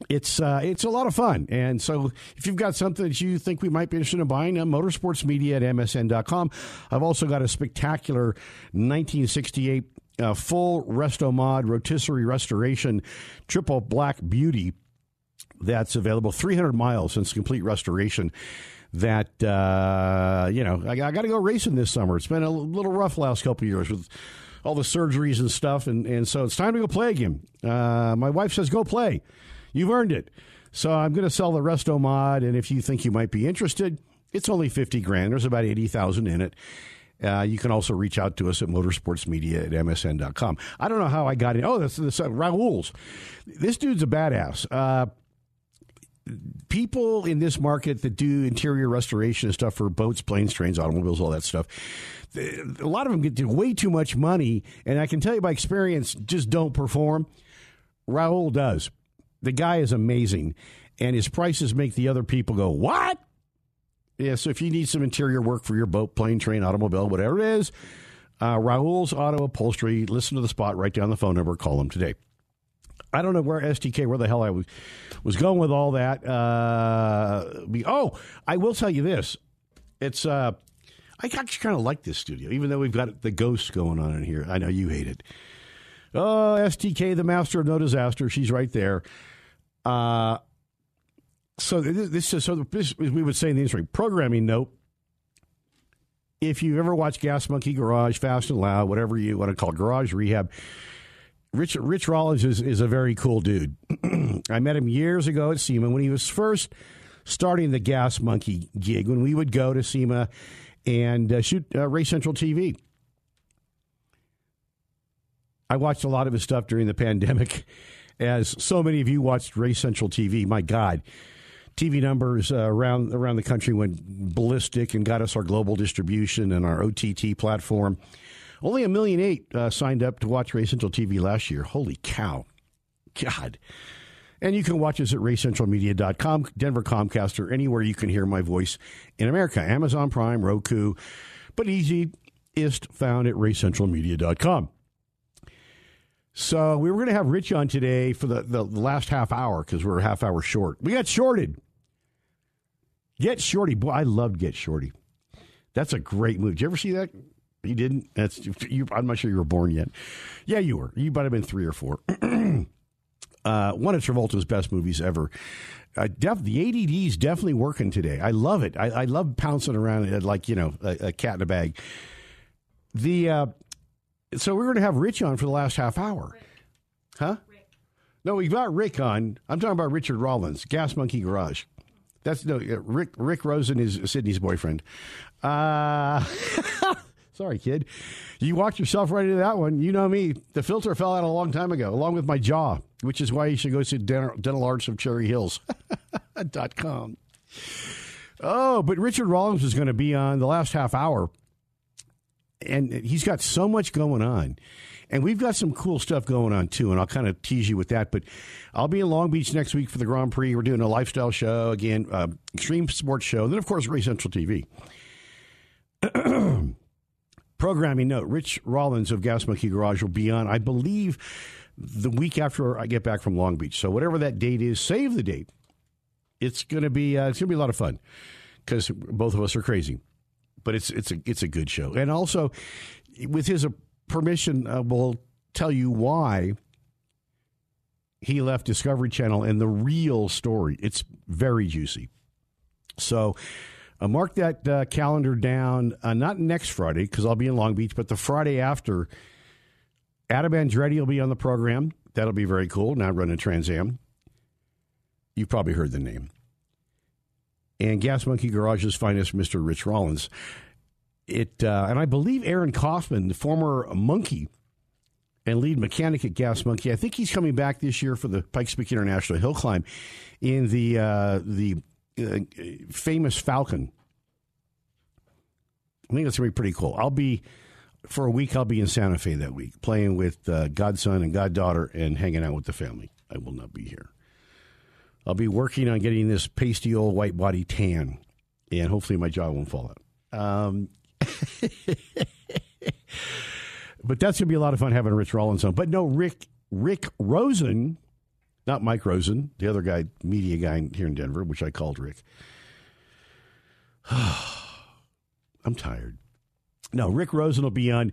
it's uh, it's a lot of fun. And so if you've got something that you think we might be interested in buying, uh, motorsportsmedia at msn.com. I've also got a spectacular 1968 uh, full resto mod rotisserie restoration triple black beauty that's available. 300 miles since complete restoration that uh, you know I, I got to go racing this summer. It's been a little rough last couple years with all the surgeries and stuff. And, and so it's time to go play again. Uh, my wife says go play you've earned it so i'm going to sell the resto mod and if you think you might be interested it's only 50 grand there's about 80000 in it Uh, you can also reach out to us at motorsportsmedia at msn.com. I don't know how I got in. Oh, that's, that's uh, Raul's. This dude's a badass. Uh, people in this market that do interior restoration and stuff for boats, planes, trains, automobiles, all that stuff, a lot of them get way too much money. And I can tell you by experience, just don't perform. Raul does. The guy is amazing. And his prices make the other people go, What? Yeah, so if you need some interior work for your boat, plane, train, automobile, whatever it is, uh, Raul's Auto Upholstery, listen to the spot, write down the phone number, call him today. I don't know where STK, where the hell I was, was going with all that. Uh, be- oh, I will tell you this. It's, uh, I actually kind of like this studio, even though we've got the ghost going on in here. I know you hate it. Oh, STK, the master of no disaster. She's right there. Uh, so this, is so this, as we would say in the industry, programming note. If you've ever watched Gas Monkey Garage, Fast and Loud, whatever you want to call it, Garage Rehab, Rich Rich Rawlings is, is a very cool dude. I met him years ago at SEMA when he was first starting the Gas Monkey gig. When we would go to SEMA and uh, shoot uh, Race Central TV. I watched a lot of his stuff during the pandemic, as so many of you watched Race Central TV. My God, TV numbers uh, around around the country went ballistic and got us our global distribution and our OTT platform. Only a million eight uh, signed up to watch Race Central TV last year. Holy cow! God. And you can watch us at racecentralmedia.com, Denver Comcast, or anywhere you can hear my voice in America. Amazon Prime, Roku, but easiest found at racecentralmedia.com. So we were going to have Rich on today for the, the last half hour because we're a half hour short. We got shorted. Get Shorty. Boy, I loved Get Shorty. That's a great movie. Did you ever see that? You didn't? That's you, I'm not sure you were born yet. Yeah, you were. You might have been three or four. uh, one of Travolta's best movies ever. Uh, def, the ADD is definitely working today. I love it. I, I love pouncing around like you know a, a cat in a bag. The uh, so we're going to have Rich on for the last half hour, huh? No, we got Rick on. I'm talking about Richard Rawlings, Gas Monkey Garage. That's no Rick. Rick Rosen is Sydney's boyfriend. Uh, sorry, kid. You walked yourself right into that one. You know me. The filter fell out a long time ago, along with my jaw, which is why you should go to Dental, Dental Arts of Cherry Hills dot com. Oh, but Richard Rawlings is going to be on the last half hour, and he's got so much going on. And we've got some cool stuff going on too, and I'll kind of tease you with that. But I'll be in Long Beach next week for the Grand Prix. We're doing a lifestyle show again, uh, extreme sports show, and then of course Race Central TV. Programming note: Rich Rawlings of Gas Monkey Garage will be on, I believe, the week after I get back from Long Beach. So whatever that date is, save the date. It's gonna be uh, it's gonna be a lot of fun because both of us are crazy but it's it's a it's a good show. And also, with his uh, permission, uh, we'll tell you why he left Discovery Channel and the real story. It's very juicy. So. Uh, mark that uh, calendar down. Uh, not next Friday because I'll be in Long Beach, but the Friday after. Adam Andretti will be on the program. That'll be very cool. Now running Trans Am. You've probably heard the name and Gas Monkey Garage's finest, Mr. Rich Rawlings. It uh, and I believe Aaron Kaufman, the former Monkey and lead mechanic at Gas Monkey, I think he's coming back this year for the Pikes Peak International Hill Climb in the uh, the uh, famous Falcon. I think that's gonna be pretty cool. I'll be for a week. I'll be in Santa Fe that week, playing with uh, godson and goddaughter, and hanging out with the family. I will not be here. I'll be working on getting this pasty old white body tan, and hopefully my jaw won't fall out. Um, but that's to be a lot of fun having Rich Rawlings on. But no, Rick Rick Rosen, not Mike Rosen, the other guy, media guy here in Denver, which I called Rick. I'm tired. No, Rick Rosen will be on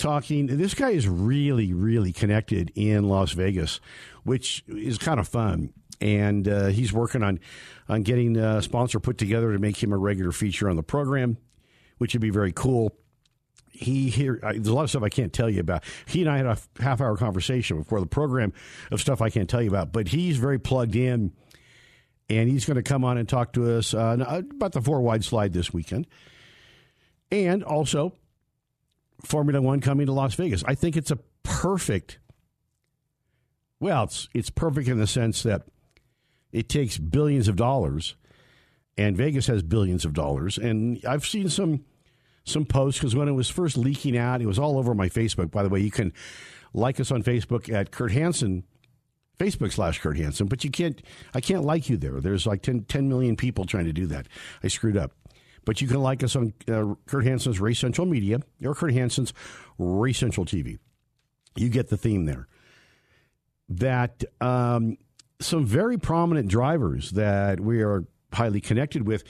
talking. This guy is really, really connected in Las Vegas, which is kind of fun. And uh, he's working on on getting a sponsor put together to make him a regular feature on the program, which would be very cool. He here, there's a lot of stuff I can't tell you about. He and I had a half hour conversation before the program of stuff I can't tell you about, but he's very plugged in, and he's going to come on and talk to us uh, about the four wide slide this weekend and also Formula One coming to Las Vegas. I think it's a perfect. Well, it's it's perfect in the sense that it takes billions of dollars, and Vegas has billions of dollars. And I've seen some some posts because when it was first leaking out, it was all over my Facebook. By the way, you can like us on Facebook at Kurt Hansen, Facebook slash Kurt Hansen, but you can't. I can't like you there. There's like 10, 10 million people trying to do that. I screwed up. But you can like us on uh, Kurt Hansen's Race Central Media or Kurt Hansen's Race Central TV. You get the theme there. That um, some very prominent drivers that we are highly connected with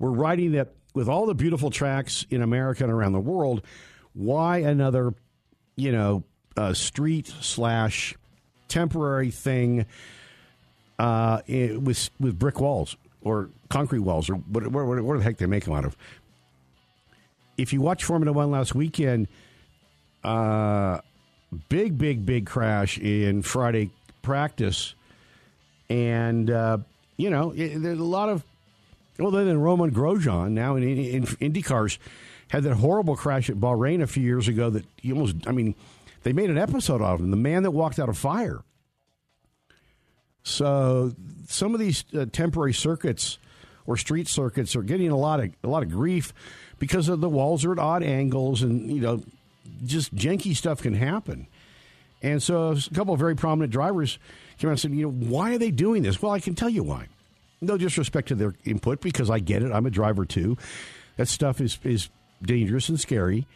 were writing that with all the beautiful tracks in America and around the world, why another, you know, uh, street slash temporary thing uh, with with brick walls or concrete walls or what, the heck they make them out of. If you watch Formula One last weekend, uh, big, big, big crash in Friday practice, and uh, you know it, there's a lot of. Well, then Romain Grosjean now in, in, in Indy cars had that horrible crash at Bahrain a few years ago that you almost. I mean, they made an episode of him, the man that walked out of fire. So some of these uh, temporary circuits or street circuits are getting a lot of a lot of grief because of the walls are at odd angles and you know just janky stuff can happen. And so a couple of very prominent drivers came out and said, you know, why are they doing this? Well, I can tell you why. No disrespect to their input because I get it. I'm a driver too. That stuff is is dangerous and scary.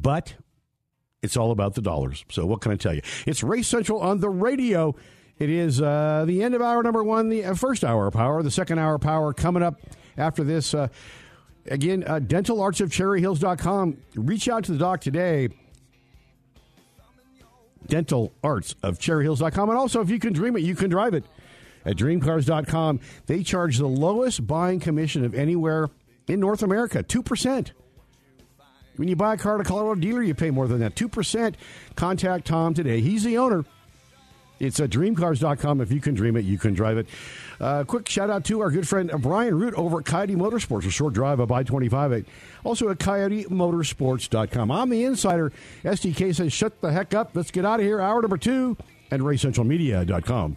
But it's all about the dollars. So what can I tell you? It's Race Central on the radio. It is uh, the end of hour number one, the uh, first hour of power, the second hour of power coming up after this. Uh, again, uh, dentalartsofcherryhills.com. Reach out to the doc today. Dental Arts of cherryhills.com. And also, if you can dream it, you can drive it at dreamcars.com. They charge the lowest buying commission of anywhere in North America 2%. When you buy a car at a Colorado dealer, you pay more than that. 2%. Contact Tom today. He's the owner. It's at dreamcars.com. If you can dream it, you can drive it. Uh, quick shout out to our good friend uh, Brian Root over at Coyote Motorsports, a short drive up I 25. Also at coyotemotorsports.com. I'm the insider. STK says, shut the heck up. Let's get out of here. Hour number two and racecentralmedia.com.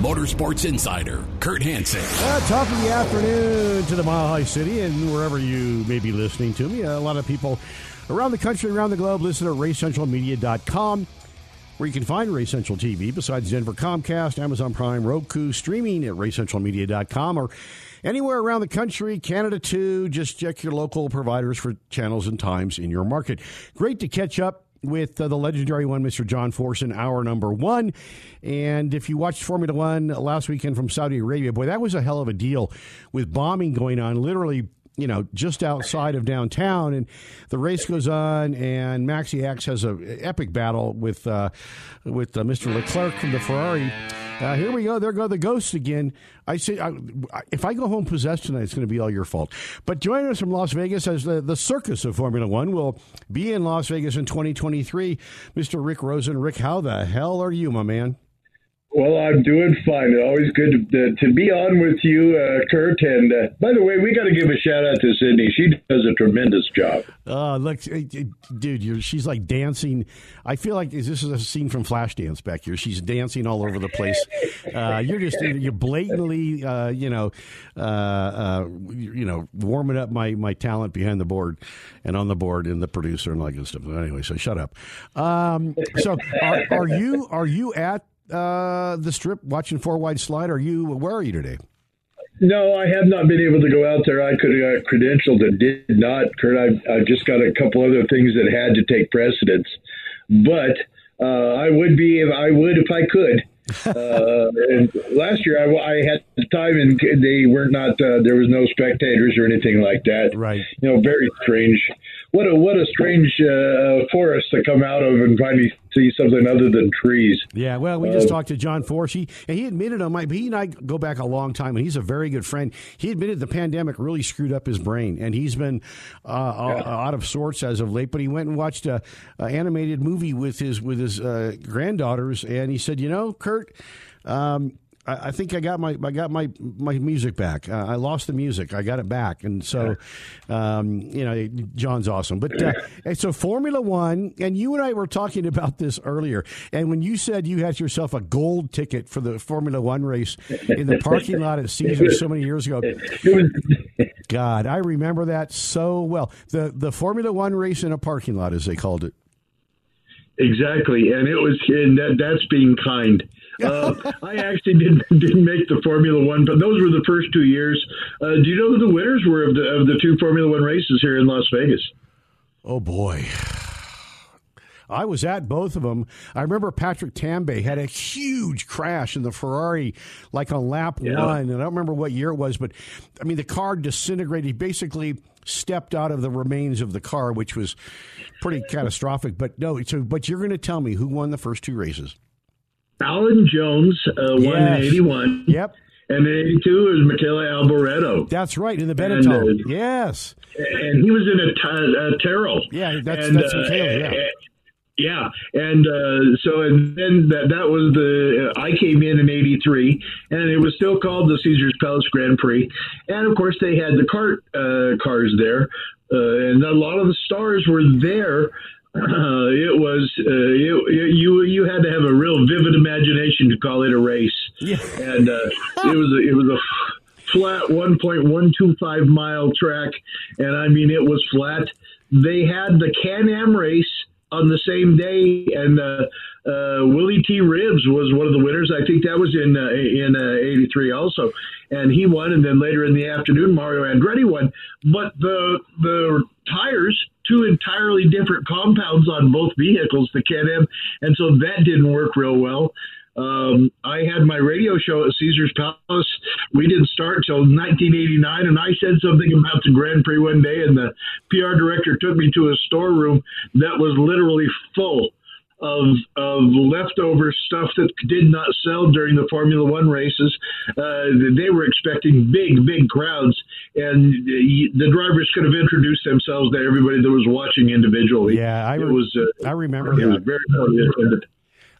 Motorsports Insider, Kurt Hansen. Uh, top of the afternoon to the Mile High City and wherever you may be listening to me. A lot of people around the country, around the globe, listen at racecentralmedia.com, where you can find Race Central TV besides Denver Comcast, Amazon Prime, Roku, streaming at racecentralmedia.com, or anywhere around the country, Canada too. Just check your local providers for channels and times in your market. Great to catch up with uh, the legendary one, Mr. John Forson, hour number one. And if you watched Formula One last weekend from Saudi Arabia, boy, that was a hell of a deal with bombing going on literally. You know, just outside of downtown, and the race goes on, and Maxi X has a epic battle with uh, with uh, Mr. Leclerc from the Ferrari. Uh, here we go. There go the ghosts again. I say, I, if I go home possessed tonight, it's going to be all your fault. But join us from Las Vegas as the, the circus of Formula One will be in Las Vegas in 2023. Mr. Rick Rosen. Rick, how the hell are you, my man? Well, I'm doing fine. Always good to, to be on with you, uh, Kurt. And uh, by the way, we got to give a shout out to Sydney. She does a tremendous job. Uh, look, eh, dude, she's like dancing. I feel like this is a scene from Flashdance back here. She's dancing all over the place. Uh, you're just you're blatantly, uh, you know, uh, uh, you know, warming up my my talent behind the board and on the board and the producer and all that good stuff. Anyway, so shut up. Um, so, are, are you are you at uh, the strip watching four wide slide? Are you where are you today? No, I have not been able to go out there. I could have got credentialed and did not, Kurt. I've, I've just got a couple other things that had to take precedence. But uh, I would be if I would if I could. Uh, and last year, I, I had the time, and they were not. Uh, there was no spectators or anything like that. Right. You know, very strange. What a what a strange uh, forest to come out of and finally see something other than trees. Yeah, well, we just talked to John Force. He and he admitted on my he and I go back a long time, and he's a very good friend. He admitted the pandemic really screwed up his brain, and he's been uh, out of sorts as of late. But he went and watched a, a animated movie with his with his uh, granddaughters, and he said, "You know, Kurt." Um, I I think I got my I got my my music back. Uh, I lost the music. I got it back, and so um, you know John's awesome. But uh, and so Formula One, and you and I were talking about this earlier. And when you said you had yourself a gold ticket for the Formula One race in the parking lot at Caesars so many years ago, God, I remember that so well. The the Formula One race in a parking lot, as they called it. Exactly, and it was and that, that's being kind. Uh, I actually didn't didn't make the Formula One, but those were the first two years. Uh, do you know who the winners were of the of the two Formula One races here in Las Vegas? Oh boy. I was at both of them. I remember Patrick Tambay had a huge crash in the Ferrari, like on lap Yeah. one. And I don't remember what year it was, but I mean, the car disintegrated. He basically stepped out of the remains of the car, which was pretty catastrophic. But no, so, but you're going to tell me who won the first two races. Alan Jones uh, won Yes. in '81, Yep. and in '82 it was Michele Alboreto, That's right, in the And, Benetton. uh, yes. and he was in a, t- a Taro. Yeah, that's- and, that's Michele, yeah. Yeah, and uh, so and then that that was the uh, I came in in '83, and it was still called the Caesar's Palace Grand Prix, and of course they had the cart uh, cars there, uh, and a lot of the stars were there. Uh, it was uh, it, you you had to have a real vivid imagination to call it a race, Yeah. and uh, it was a, it was a flat 1.125 mile track, and I mean it was flat. They had the Can Am race on the same day, and uh, uh, Willy T. Ribbs was one of the winners. I think that was in uh, in uh, '83 also, and he won. And then later in the afternoon, Mario Andretti won. But the the tires, two entirely different compounds on both vehicles, the Can-Am, and so that didn't work real well. Um, I had my radio show at Caesar's Palace. We didn't start until 1989, and I said something about the Grand Prix one day, and the PR director took me to a storeroom that was literally full of of leftover stuff that did not sell during the Formula One races. Uh, they were expecting big, big crowds, and the the drivers could have introduced themselves to everybody that was watching individually. Yeah, I it was. Uh, I remember it was that. very poorly attended.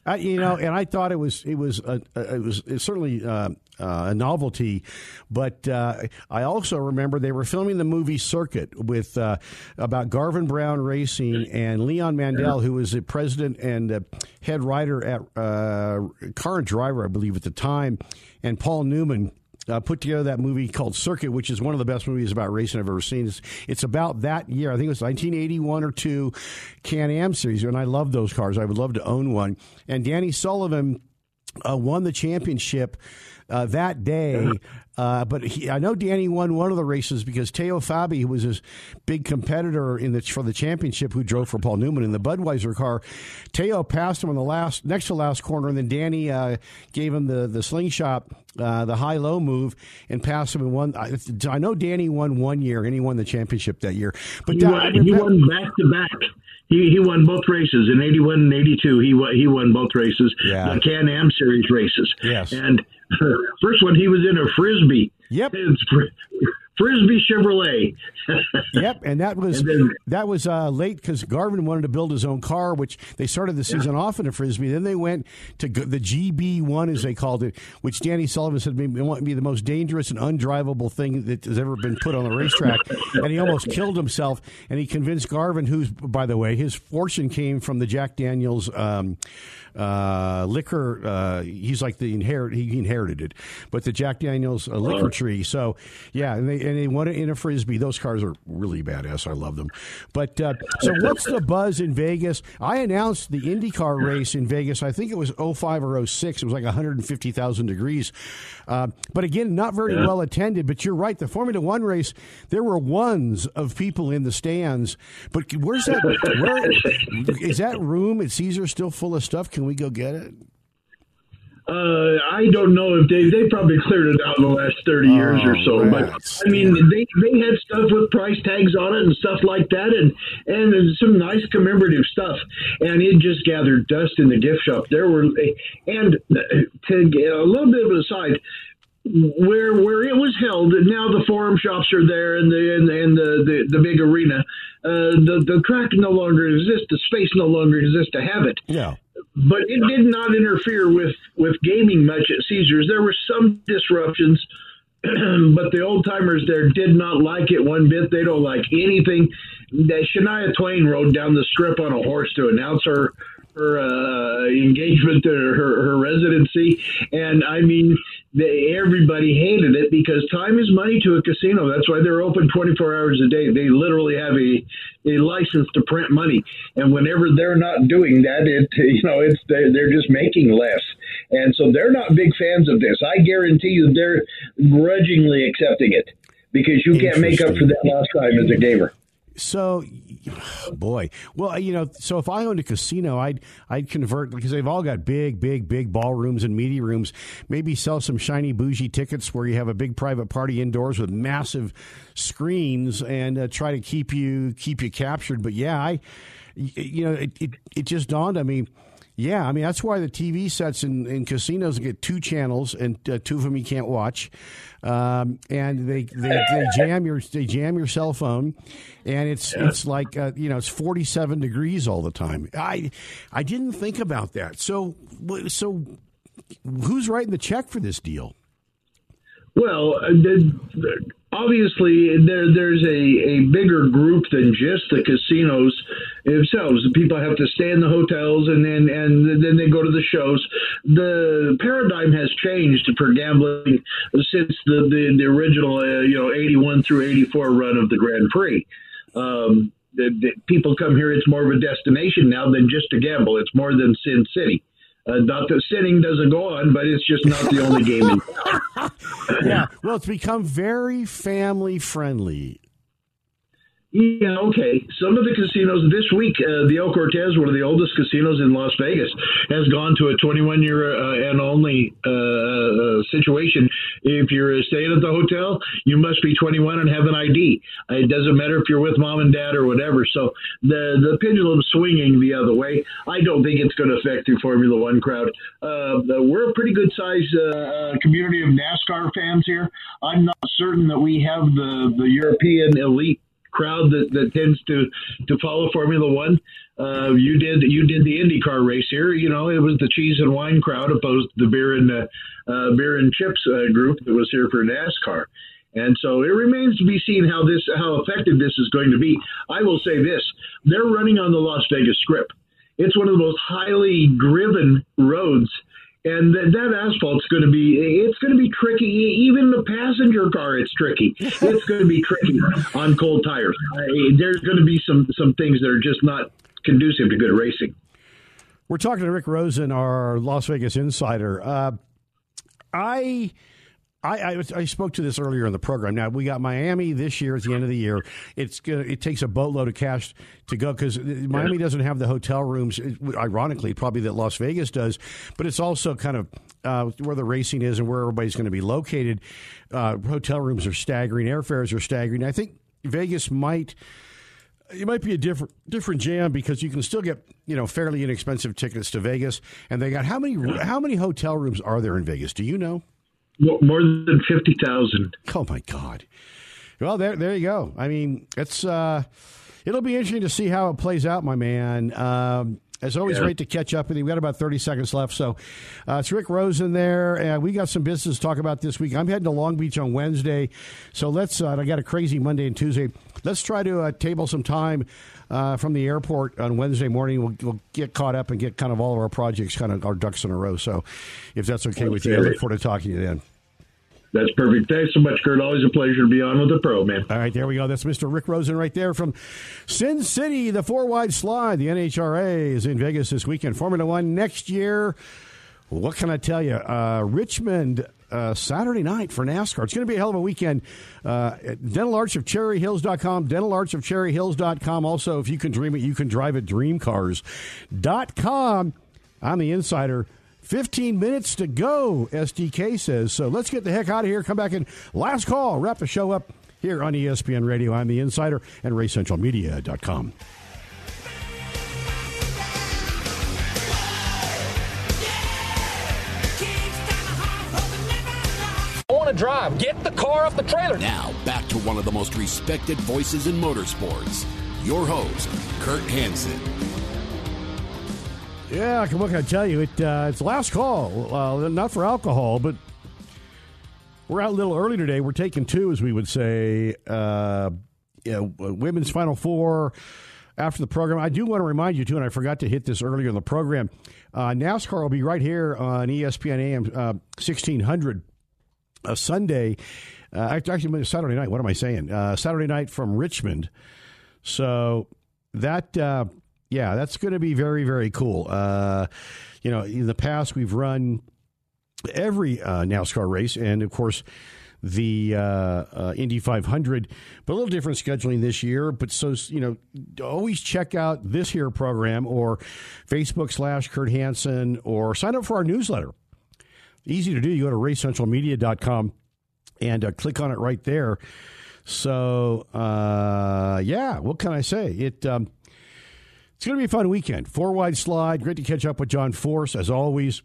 I, you know, and I thought it was it was a, a- it was certainly uh, uh, a novelty, but uh, I also remember they were filming the movie Circuit with uh, about Garvin Brown Racing and Leon Mandel, who was the president and uh, head writer at uh, Car and Driver, I believe, at the time, and Paul Newman uh, put together that movie called Circuit, which is one of the best movies about racing I've ever seen. It's, it's about that year. I think it was 1981 or two Can Am series, and I love those cars. I would love to own one. And Danny Sullivan uh, won the championship uh, that day. Uh, but he, I know Danny won one of the races because Teo Fabi, who was his big competitor in the for the championship, who drove for Paul Newman in the Budweiser car, Teo passed him on the last next to last corner, and then Danny uh, gave him the the slingshot, uh, the high low move, and passed him in one. I, I know Danny won one year, and he won the championship that year. But He that- won, he won back to back. He he won both races in '81 and '82. He won he won both races, Yeah. the Can Am Series races. Yes. And first one he was in a Frissbee. Yep. Frissbee Chevrolet. Yep, and that was And then- that was uh, late because Garvin wanted to build his own car, which they started the season off in a Frissbee. Then they went to g- the GB one, as they called it, which Danny Sullivan said may be the most dangerous and undrivable thing that has ever been put on the racetrack. and he almost killed himself. And he convinced Garvin, who's by the way, his fortune came from the Jack Daniels. Um, uh, liquor. Uh, he's like the inherit. He inherited it, but the Jack Daniels uh, liquor tree. So yeah, and they and they won it in a Frissbee. Those cars are really badass. I love them. But uh, so what's the buzz in Vegas? I announced the IndyCar race in Vegas. I think it was 05 or 06. It was like 150,000 degrees. Uh, but again, not very well attended. But you're right. The Formula One race, there were ones of people in the stands. But where's that? Where is that room at Caesar still full of stuff? Can we go get it? Uh, I don't know if they they probably cleared it out in the last thirty years or so. But. I mean, they they had stuff with price tags on it and stuff like that, and and some nice commemorative stuff. And it just gathered dust in the gift shop. There were and to get a little bit of an aside. Where where it was held, now the forum shops are there, and the and, and the, the the big arena. Uh, the the track no longer exists. The space no longer exists to have it Yeah. But it did not interfere with with gaming much at Caesars. There were some disruptions, but the old timers there did not like it one bit. They don't like anything. That Shania Twain rode down the strip on a horse to announce her her uh, engagement or her, her residency, and I mean, they, everybody hated it because time is money to a casino. That's why they're open 24 hours a day. They literally have a a license to print money, and whenever they're not doing that, it you know it's they're, they're just making less, and so they're not big fans of this. I guarantee you, they're grudgingly accepting it because you can't make up for that lost time as a gamer. So, boy, well, you know, so if I owned a casino, I'd I'd convert because they've all got big, big, big ballrooms and media rooms. Maybe sell some shiny bougie tickets where you have a big private party indoors with massive screens and uh, try to keep you keep you captured. But yeah, I, you know, it it, it just dawned on me. Yeah, I mean that's why the TV sets in, in casinos get two channels, and uh, two of them you can't watch, um, and they, they they jam your they jam your cell phone, and it's it's like uh, you know it's forty seven degrees all the time. I I didn't think about that. So so who's writing the check for this deal? Well, uh, obviously, there there's a, a bigger group than just the casinos themselves. The people have to stay in the hotels, and then and then they go to the shows. The paradigm has changed for gambling since the the, the original, uh, you know, eighty one through eighty four run of the Grand Prix. Um, the, the people come here; it's more of a destination now than just to gamble. It's more than Sin City. Uh, not that sinning doesn't go on, but it's just not the only game in town. Yeah, well, it's become very family friendly. Yeah, okay. Some of the casinos this week, uh, the El Cortez, one of the oldest casinos in Las Vegas, has gone to a 21 year uh, and only uh, uh, situation. If you're staying at the hotel, you must be 21 and have an ID. It doesn't matter if you're with mom and dad or whatever. So the the pendulum's swinging the other way. I don't think it's going to affect the Formula One crowd. Uh, we're a pretty good sized uh, community of NASCAR fans here. I'm not certain that we have the the European elite crowd that, that tends to to follow Formula One. Uh, you did you did the IndyCar race here. You know, it was the cheese and wine crowd opposed to the beer and uh, uh, beer and chips uh, group that was here for NASCAR. And so it remains to be seen how this how effective this is going to be. I will say this: they're running on the Las Vegas Strip. It's one of the most highly driven roads and that, that asphalt's going to be it's going to be tricky even the passenger car it's tricky it's going to be tricky on cold tires I, there's going to be some some things that are just not conducive to good racing We're talking to Rick Rosen, our Las Vegas insider. Uh, I. I, I, I spoke to this earlier in the program. Now we got Miami this year at the end of the year. It's gonna, it takes a boatload of cash to go because Miami doesn't have the hotel rooms. Ironically, probably that Las Vegas does, but it's also kind of uh, where the racing is and where everybody's going to be located. Uh, hotel rooms are staggering, airfares are staggering. I think Vegas might it might be a different different jam because you can still get you know fairly inexpensive tickets to Vegas, and they got how many how many hotel rooms are there in Vegas? Do you know? Mo- more than 50,000 Oh my God! Well, there there you go. I mean, it's uh, it'll be interesting to see how it plays out, my man. Um, it's always Yeah. great to catch up with you. We got about 30 seconds left. So uh, it's Rick Rosen there. And we got some business to talk about this week. I'm heading to Long Beach on Wednesday. So let's, uh, I got a crazy Monday and Tuesday. Let's try to uh, table some time uh, from the airport on Wednesday morning. We'll, we'll get caught up and get kind of all of our projects, kind of our ducks in a row. So if that's okay with you, I look forward to talking to you then. that's perfect thanks so much kurt always a pleasure to be on with the pro man All right, there we go. That's Mr. Rick Rosen right there from Sin City, the four wide slide. The NHRA is in Vegas this weekend. Formula One next year. What can I tell you? Uh, Richmond. Uh, Saturday night for NASCAR. It's going to be a hell of a weekend. Uh, at Dental Arts of CherryHills.com, Dental Arts of CherryHills.com. Also, if you can dream it, you can drive it, dreamcars.com. I'm the insider. 15 minutes to go, STK says. So let's get the heck out of here. Come back in last call. Wrap the show up here on ESPN Radio. I'm the Insider and RaceCentralMedia.com. I want to drive. Get the car off the trailer. Now, back to one of the most respected voices in motorsports. Your host, Kurt Hansen. Yeah, what can I tell you? It, uh, it's last call. Uh, not for alcohol, but we're out a little early today. We're taking two, as we would say. Uh, yeah, uh, women's Final Four after the program. I do want to remind you, too, and I forgot to hit this earlier in the program. Uh, NASCAR will be right here on ESPN AM uh, 1600 a Sunday, uh, actually Saturday night. What am I saying? Uh, Saturday night from Richmond. So that uh, yeah, that's going to be very very cool. Uh, you know, in the past we've run every uh, NASCAR race, and of course the uh, uh, Indy 500, but a little different scheduling this year. But so, you know, always check out this here program or Facebook slash Kurt Hansen or sign up for our newsletter. Easy to do. You go to racecentralmedia.com and uh, click on it right there. So, uh, yeah, what can I say? It um, It's going to be a fun weekend. Four wide slide. Great to catch up with John Force, as always.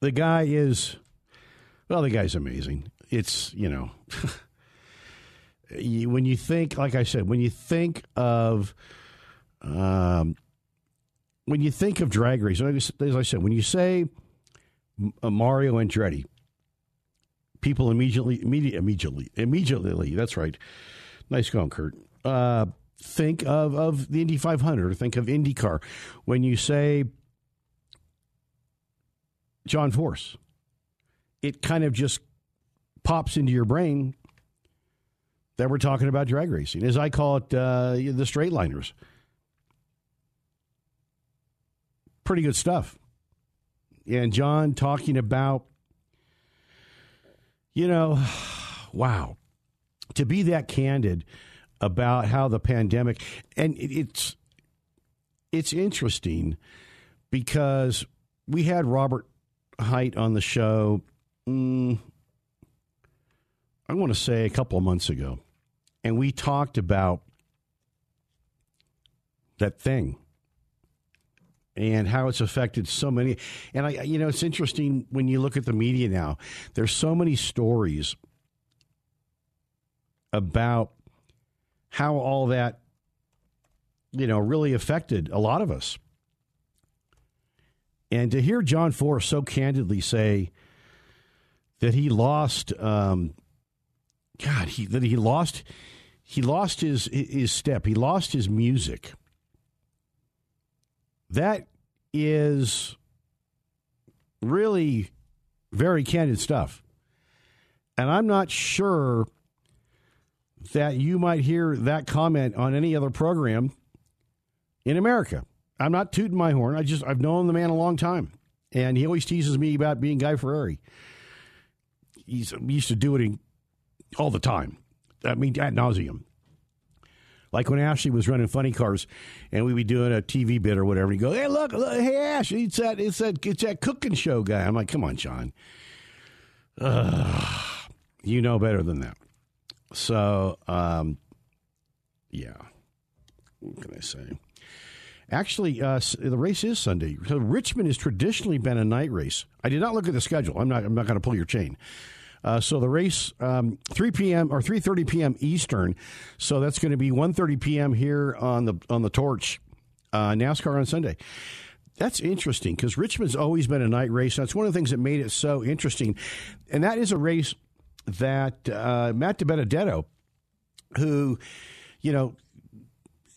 The guy is, well, the guy's amazing. It's, you know, when you think, like I said, when you think of, um, when you think of drag racing, as I said, when you say uh, Mario Andretti, people immediately, immediately, immediately, immediately. That's right. Nice going, Kurt. Uh, think of of the Indy 500 or think of IndyCar. When you say John Force, it kind of just pops into your brain that we're talking about drag racing, as I call it, uh, the straight liners. Pretty good stuff. And John talking about, you know, wow, to be that candid about how the pandemic, and it's it's interesting because we had Robert Hight on the show. mm, I want to say a couple of months ago, and we talked about that thing and how it's affected so many. And I, you know, it's interesting when you look at the media now. There's so many stories about how all that, you know, really affected a lot of us. And to hear John Force so candidly say that he lost, um, God, he that he lost, he lost his his step, he lost his music. That is really very candid stuff. And I'm not sure that you might hear that comment on any other program in America. I'm not tooting my horn. I just I've known the man a long time. And he always teases me about being Guy Fieri. He's, he used to do it in, all the time. I mean, ad nauseum. Like when Ashley was running funny cars, and we'd be doing a TV bit or whatever. And he'd go, "Hey, look, look hey Ash, it's that, it's that, it's that cooking show guy." I'm like, "Come on, John, Ugh, you know better than that." So, um, yeah, what can I say? Actually, uh, the race is Sunday. So Richmond has traditionally been a night race. I did not look at the schedule. I'm not. I'm not going to pull your chain. Uh, so the race, um, 3 p.m. or 3:30 p.m. Eastern. So that's going to be 1:30 p.m. here on the on the Torch. Uh, NASCAR on Sunday. That's interesting because Richmond's always been a night race. That's one of the things that made it so interesting, and that is a race that uh, Matt DiBenedetto, who, you know,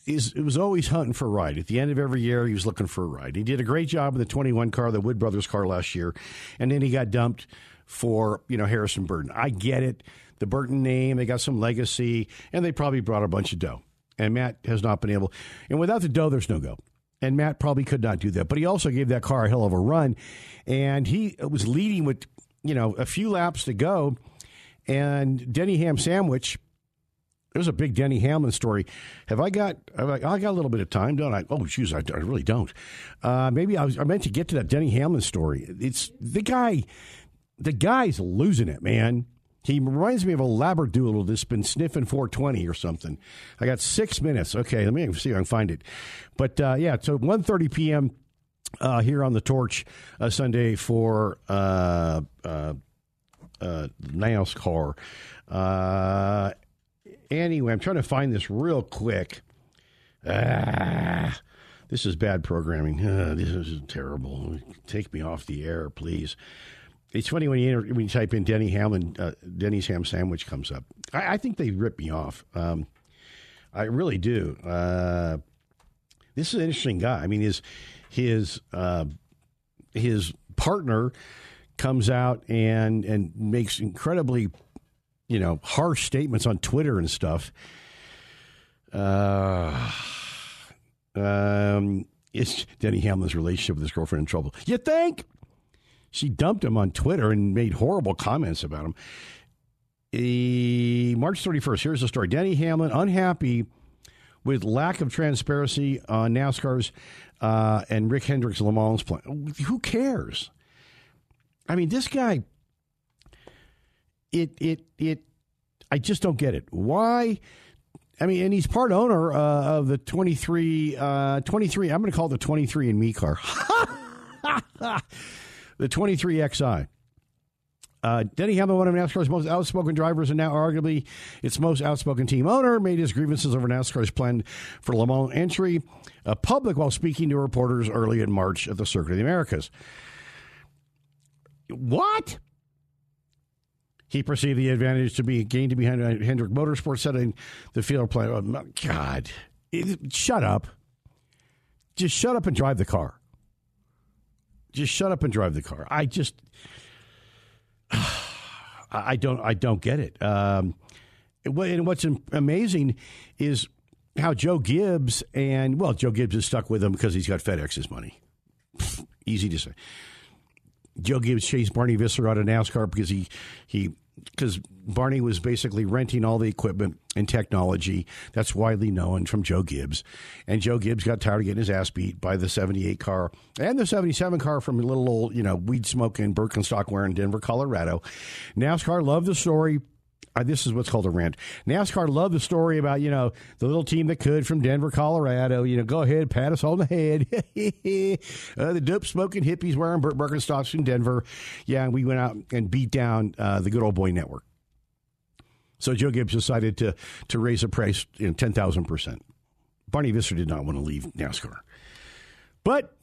is it was always hunting for a ride. At the end of every year, he was looking for a ride. He did a great job in the 21 car, the Wood Brothers car last year, and then he got dumped for you know Harrison Burton. I get it. The Burton name, they got some legacy, and they probably brought a bunch of dough. And Matt has not been able. And without the dough, there's no go. And Matt probably could not do that. But he also gave that car a hell of a run, and he was leading with you know a few laps to go, and Denny Ham Sandwich There's a big Denny Hamlin story. Have I got? Have I, I got a little bit of time, don't I? Oh, shoes, I, I really don't. Uh, maybe I was. I meant to get to that Denny Hamlin story. It's the guy. The guy's losing it, man. He reminds me of a labradoodle that's been sniffing 420 or something. I got six minutes. Okay, let me see if I can find it. But uh, yeah, so 1.30 p.m. Uh, here on the Torch uh, Sunday for uh, uh, uh, NASCAR. Uh, anyway, I'm trying to find this real quick. Ah, this is bad programming. This is terrible. Take me off the air, please. It's funny when you enter, when you type in Denny Hamlin, uh, Denny's ham sandwich comes up. I, I think they rip me off. Um, I really do. Uh, this is an interesting guy. I mean, his his uh, his partner comes out and and makes incredibly, you know, harsh statements on Twitter and stuff. Uh, um, is Denny Hamlin's relationship with his girlfriend in trouble? You think? She dumped him on Twitter and made horrible comments about him. Eh, March 31st, here's the story. Denny Hamlin unhappy with lack of transparency on NASCAR's uh, and Rick Hendrick's Le Mans plan. Who cares? I mean, this guy. It it it. I just don't get it. Why? I mean, and he's part owner uh, of the 23, uh, 23, I'm going to call it the 23 and me car. the 23 XI. Uh, Denny Hamlin, one of NASCAR's most outspoken drivers and now arguably its most outspoken team owner, made his grievances over NASCAR's plan for Le Mans entry uh, public while speaking to reporters early in March at the Circuit of the Americas. What? He perceived the advantage to be gained behind Hendrick Motorsports, setting the field plan. Oh, God, It- shut up. Just shut up and drive the car. Just shut up and drive the car. I just, I don't, I don't get it. Um, and what's amazing is how Joe Gibbs and well, Joe Gibbs is stuck with him because he's got FedEx's money. Easy to say. Joe Gibbs chased Barney Visser out of NASCAR because he he because Barney was basically renting all the equipment and technology that's widely known from Joe Gibbs, and Joe Gibbs got tired of getting his ass beat by the '78 car and the '77 car from a little old you know weed smoking Birkenstock wearing Denver, Colorado. NASCAR loved the story. Uh, this is what's called a rant. NASCAR loved the story about you know the little team that could from Denver, Colorado. You know, go ahead, pat us on the head. uh, the dope smoking hippies wearing Bir- Birkenstocks from Denver. Yeah, and we went out and beat down uh, the good old boy network. So Joe Gibbs decided to to raise the price you know, ten thousand percent. Barney Visser did not want to leave NASCAR, but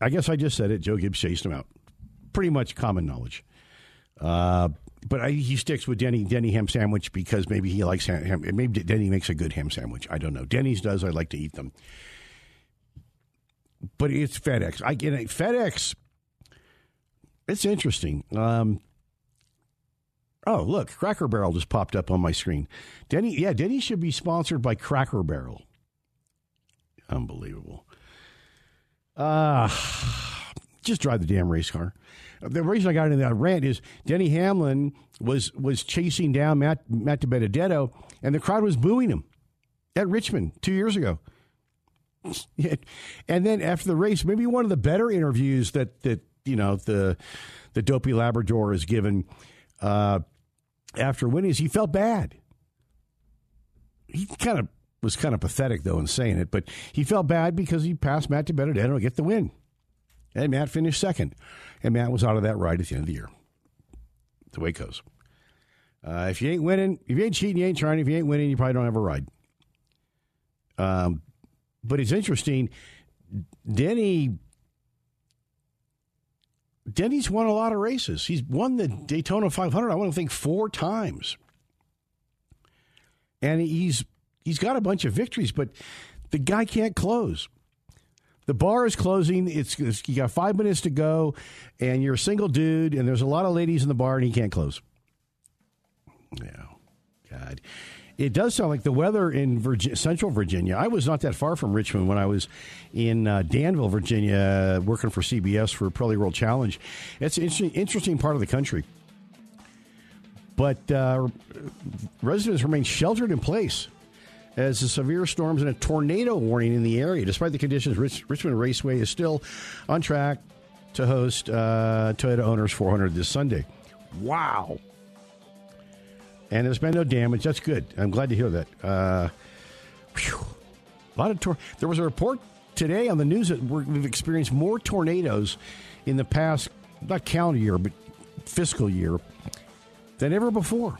I guess I just said it. Joe Gibbs chased him out. Pretty much common knowledge. Uh, but I, he sticks with Denny Denny ham sandwich because maybe he likes ham. ham- Maybe Denny makes a good ham sandwich. I don't know. Denny's does. I like to eat them. But it's FedEx. I get it. FedEx. It's interesting. Um, oh, look, Cracker Barrel just popped up on my screen. Denny, yeah, Denny should be sponsored by Cracker Barrel. Unbelievable. Uh, just drive the damn race car. The reason I got into that rant is Denny Hamlin was was chasing down Matt Matt DiBenedetto, and the crowd was booing him at Richmond two years ago. And then after the race, maybe one of the better interviews that that you know the the dopey Labrador has given uh, after winning is he felt bad. He kind of was kind of pathetic though in saying it, but he felt bad because he passed Matt DiBenedetto to get the win. And Matt finished second. And Matt was out of that ride at the end of the year. The way it goes. Uh, if you ain't winning, if you ain't cheating, you ain't trying. If you ain't winning, you probably don't have a ride. Um, but it's interesting. Denny, Denny's won a lot of races. He's won the Daytona 500. I want to think four times, and he's he's got a bunch of victories. But the guy can't close. The bar is closing. It's, it's you got five minutes to go, and you're a single dude, and there's a lot of ladies in the bar, and he can't close. Yeah, God, it does sound like the weather in Central Virginia. I was not that far from Richmond when I was in uh, Danville, Virginia, working for CBS for Pirelli World Challenge. It's an interesting, interesting part of the country. but uh, residents remain sheltered in place as severe storms and a tornado warning in the area. Despite the conditions, Rich, Richmond Raceway is still on track to host uh, Toyota Owners 400 this Sunday. Wow. And there's been no damage. That's good. I'm glad to hear that. Uh. A lot of tor- There was a report today on the news that we've experienced more tornadoes in the past, not calendar year, but fiscal year, than ever before.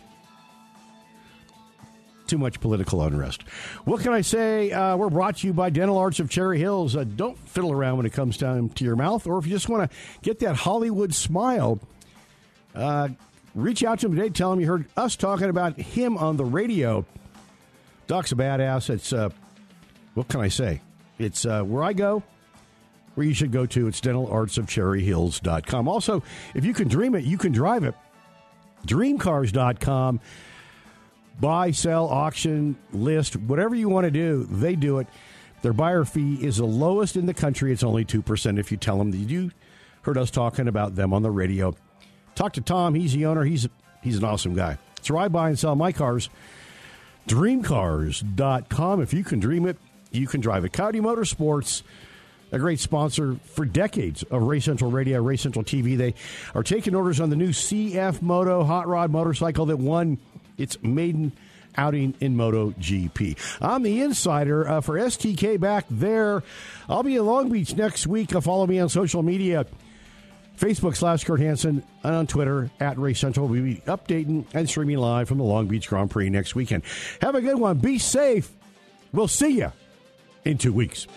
Too much political unrest. What can I say? Uh, we're brought to you by Dental Arts of Cherry Hills. Uh, don't fiddle around when it comes down to your mouth, or if you just want to get that Hollywood smile, uh, reach out to him today. Tell him you heard us talking about him on the radio. Doc's a badass. It's uh, what can I say? It's uh, where I go, where you should go to. It's dentalartsofcherryhills.com. Also, if you can dream it, you can drive it. Dreamcars.com. Buy, sell, auction, list, whatever you want to do, they do it. Their buyer fee is the lowest in the country. It's only 2% if you tell them that you heard us talking about them on the radio. Talk to Tom. He's the owner. He's, he's an awesome guy. So I buy and sell my cars. Dreamcars.com. If you can dream it, you can drive it. Coyote Motorsports, a great sponsor for decades of Race Central Radio, Race Central TV. They are taking orders on the new CF Moto hot rod motorcycle that won its maiden outing in Moto GP. I'm the insider uh, for STK back there. I'll be in Long Beach next week. Uh, follow me on social media. Facebook slash Kurt Hansen and on Twitter at Race Central. We'll be updating and streaming live from the Long Beach Grand Prix next weekend. Have a good one. Be safe. We'll see you in two weeks.